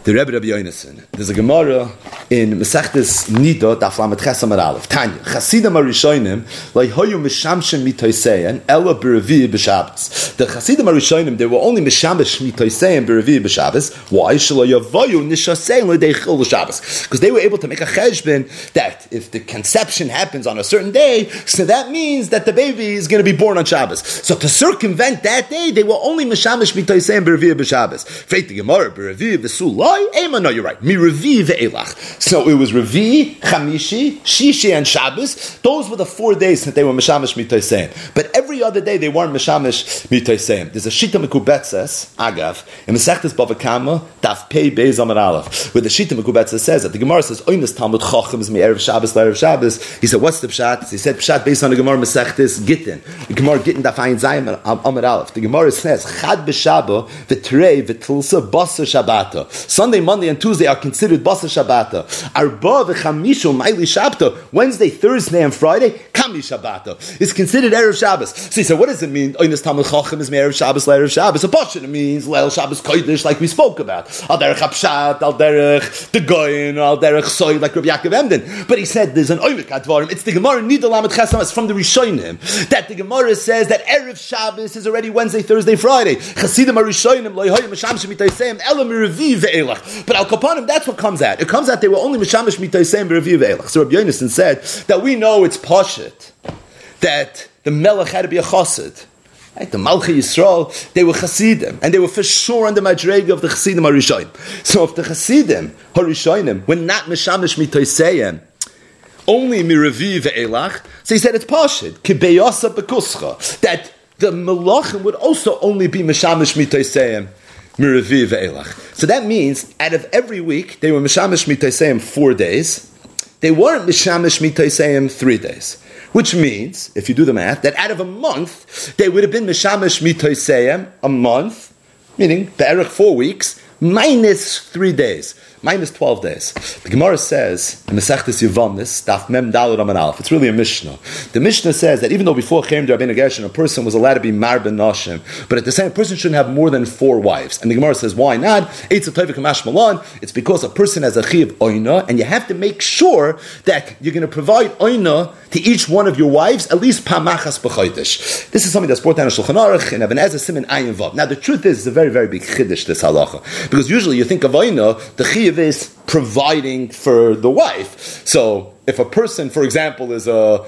the Rebbe Rabbi Yonason. There's a Gemara in Mesechtes Nida, Daf Lamed Ches Amar Aleph. Tanya, Chasidim Arishonim, like hoyu mishamshem mitoisein, ela berevi b'Shabbos. The Chasidim Arishonim, they were only mishamsh mitoisein berevi b'Shabbos. Why? Shelo yavoyu nishasein l'deichil l'Shabbos. Because they were able to make a cheshbon that if the conception happens on a certain day, so that means that the baby is going to be born on Shabbos. So to circumvent that day, they were only mishamsh mitoisein berevi b'Shabbos. Freit the Gemara, berevi b'Sulah, Ema, no, you're right. Mi Revi ve'elach. So it was Revi, Chamishi, Shishi, and Shabbos. Those were the four days that they were Mishamish Mitoiseim. But every other day they weren't Mishamish Mitoiseim. There's a Shita Mekubetzes, Agav, in Mesechtes Bavakama, Daf Pei Beis Amar Aleph, where the Shita Mekubetzes says that the Gemara says, Oinas Talmud Chochem is mi Erev Shabbos, Erev Shabbos. He said, what's the Pshat? He said, Pshat based on the Gemara Mesechtes Gittin. The Gemara Gittin Daf Ayin Zayim Amar Aleph. The Gemara says, Chad B'Shabo, V'trei, V'tilsa, Basa Shabbata. Sunday, Monday, and Tuesday are considered Basa Shabbata. Arba v'chamishu Maili Shabta. Wednesday, Thursday, and Friday, Kami Shabbata. is considered Erev Shabbos. So he said, what does it mean? Oynas Talmud Chacham is Erev Shabbos, Erev Shabbos. A Pasha, it means Leil Shabbos Kodesh, like we spoke about. Al Derech Hapshat, Al Derech the Goyin, Al Derech Soy, like Rabbi Yaakov Emden. But he said, there's an Oymik Advarim. It's the Gemara Nidal Lamed Chesam, it's from the Rishonim. That the Gemara says that Erev Shabbos is already Wednesday, Thursday, Friday. Chasidim are Rishonim, Loihoyim, Masham Shemitayseim, Elam Reviv But Al Kapanim, that's what comes out. It comes out they were only Mishamish Mitaysem Reviv Elach. So Rabbi Yonason said that we know it's Pashit, that the Melech had to be a Chassid. Right? The Malchi Yisrael, they were Chasidim, and they were for sure under Madrega of the Chasidim Harishonim. So if the Chasidim Harishonim were not Mishamish Mitaysem, only Miravi Ve'elach, so he said it's Pashit, Kibeyasa Bekuscha, that the Malachim would also only be Mishamish So that means out of every week they were mishamish mitaysayim four days. They weren't mishamish mitaysayim three days. Which means, if you do the math, that out of a month they would have been mishamish mitaysayim a month, meaning be'erich four weeks minus three days minus 12 days. The Gemara says, in Mesechtes Yevamnis, it's really a Mishnah. The Mishnah says that even though before Cherem Rabbeinu Gershon, a person was allowed to be Marben Nashim, but at the same a person shouldn't have more than four wives. And the Gemara says, why not? It's a Kamash Malan. It's because a person has a Chiv Oina, and you have to make sure that you're going to provide Oina to each one of your wives, at least Pamachas B'choidish. This is something that's brought down in Shulchan Aruch, in Even HaEzer Simen Ayin Vav. Now the truth is, it's a very, very big Chiddush, this halacha. Because usually you think of Oina, the chiv is providing for the wife. So if a person, for example, is a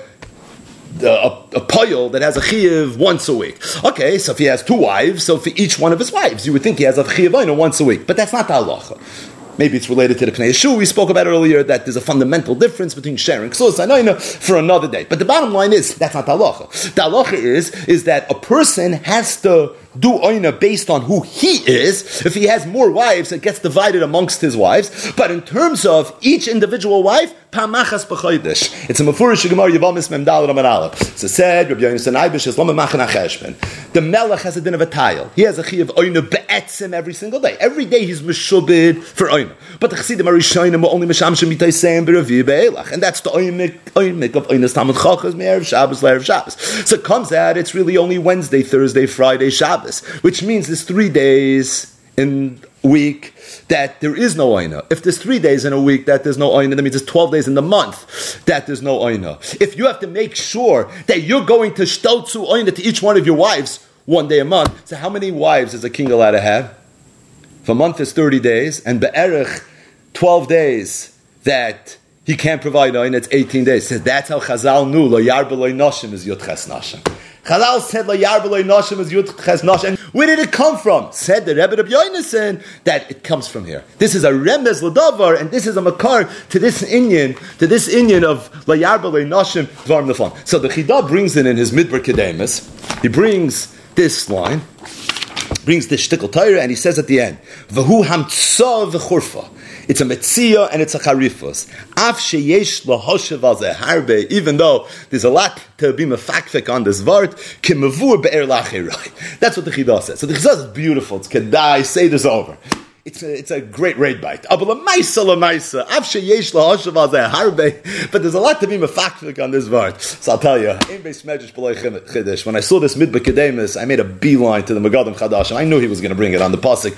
a, a that has a chiv once a week. Okay, so if he has two wives, so for each one of his wives, you would think he has a chiv once a week, but that's not the halacha. Maybe it's related to the Pnei Yehoshua we spoke about earlier, that there's a fundamental difference between sharing ksus and for another day. But the bottom line is, that's not the halacha. The halacha is, is that a person has to do oina based on who he is. If he has more wives, it gets divided amongst his wives. But in terms of each individual wife, pamachas b'chodesh. It's a mafurish gemara Yavamis memdal raman aleph. So said Rabbi Yonasan Eibish is lama machan acheshben. The melech has a din of a tile. He has a chi of oina be'etzim every single day. Every day he's meshubid for oina. But the chassidim are rishonim were only meshamshem mitayseim b'ravi be'elach, and that's the oimik of oinas tamid chachas me'erev Shabbos le'erev Shabbos. So it comes out it's really only Wednesday, Thursday, Friday, Shabbos. Which means there's three days in week that there is no oina. If there's three days in a week that there's no oina, that means there's 12 days in the month that there's no oina. If you have to make sure that you're going to shtotzu oina to each one of your wives one day a month, so how many wives is a king allowed to have? If a month is 30 days, and be'erich 12 days that he can't provide oin, it's 18 days. So that's how Chazal knew, lo yarbeloy noshim is yotches noshim. Said, "La yarbalei nashim is yud ches nashim." Where did it come from? Said the Rebbe of Yonason that it comes from here. This is a remez ladavar, and this is a makar to this Indian, to this Indian of la yarbalei nashim dvarim nefon. So the Chida brings in in his midbar kedemus. He brings this line, brings this shtickle Torah, and he says at the end, "V'hu hamtsa v'churfa." It's a metzia and it's a charifus. Af sheyesh lahoshev al harbe, even though there's a lot to be mefakfik on this vart, kimavur be'er lachirai. That's what the chidah says. So the chidah is beautiful. It's kedai, say this over. It's a, it's a great raid bite. Ah, but there's a lot to be mefakfik on this vart. So I'll tell you, when I saw this midba kedemis, I made a beeline to the Megadim Chadash, and I knew he was going to bring it on the pasuk.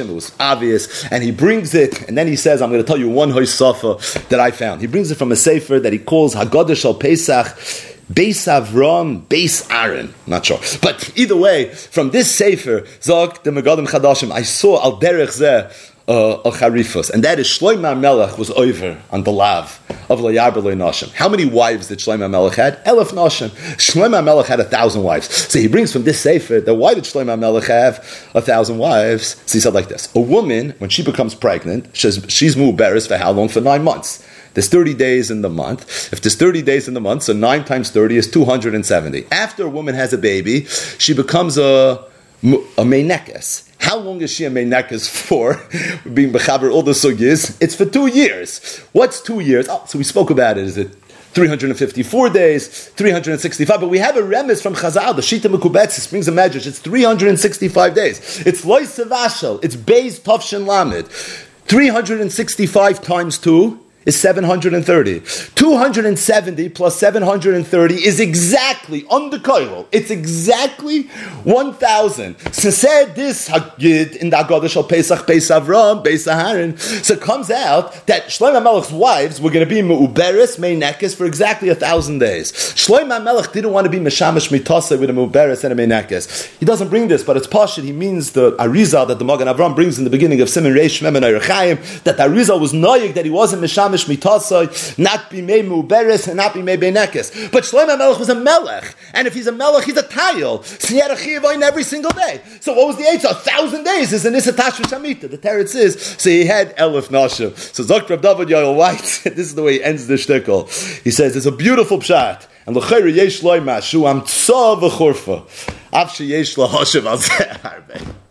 It was obvious, and he brings it, and then he says, "I'm going to tell you one hoisafa that I found." He brings it from a sefer that he calls Haggadah Shal Pesach. Beis Avram, Beis Aaron. Not sure. But either way, from this Sefer, Zog, the Megadim Chadashim, I saw Al Derech Zeh, uh, Charifos, and that is Shloimeh Melech was over on the lav of Layar Nashim. How many wives did Shloimeh Melech had? Elef Nashim. Shloimeh Melech had a thousand wives. So he brings from this sefer that why did Shloimeh Melech have a thousand wives? So he said like this: A woman when she becomes pregnant, she's, she's muberis for how long? For nine months. There's 30 days in the month. If there's 30 days in the month, so 9 times 30 is 270. After a woman has a baby, she becomes a, a menekes. How long is she a menekes for? Being bechaber all the sugis. It's for two years. What's two years? Oh, so we spoke about it. Is it 354 days, 365. But we have a remiss from Chazal, the Shita Mekubetzis brings a measure. It's 365 days. It's Lois Savashal. It's Beis Tovshin Lamed. 365 times 2 is 730. 270 plus 730 is exactly, on the koil, it's exactly 1,000. So said this Hagid in the Agodah Shal Pesach, Pesach Avram, Pesach Haran. So it comes out that Shlomo Melech's wives were going to be Me'uberes, Meinekes for exactly a thousand days. Shlomo Melech didn't want to be Meshamish Mitase with a Me'uberes and a Meinekes. He doesn't bring this, but it's Pashit. He means the Arizal that the Magen Avram brings in the beginning of Simon Reish Mem and that the Arizal was Noyig, that he wasn't Meshamish mitasai, not be mei muberes, and not be mei benekes. But Shlomo Melech was a melech, and if he's a melech, he's a tile. So he had a chiyav every single day. So what was the age? A thousand days is an isatash shamita. The teretz is so he had elif nashim. So Dr. David Yoel Weiss, this is the way he ends the shtickle. He says it's a beautiful pshat. And l'chayre yesh loy mashu am tzav v'chorfa. Av sheyesh lo hashav al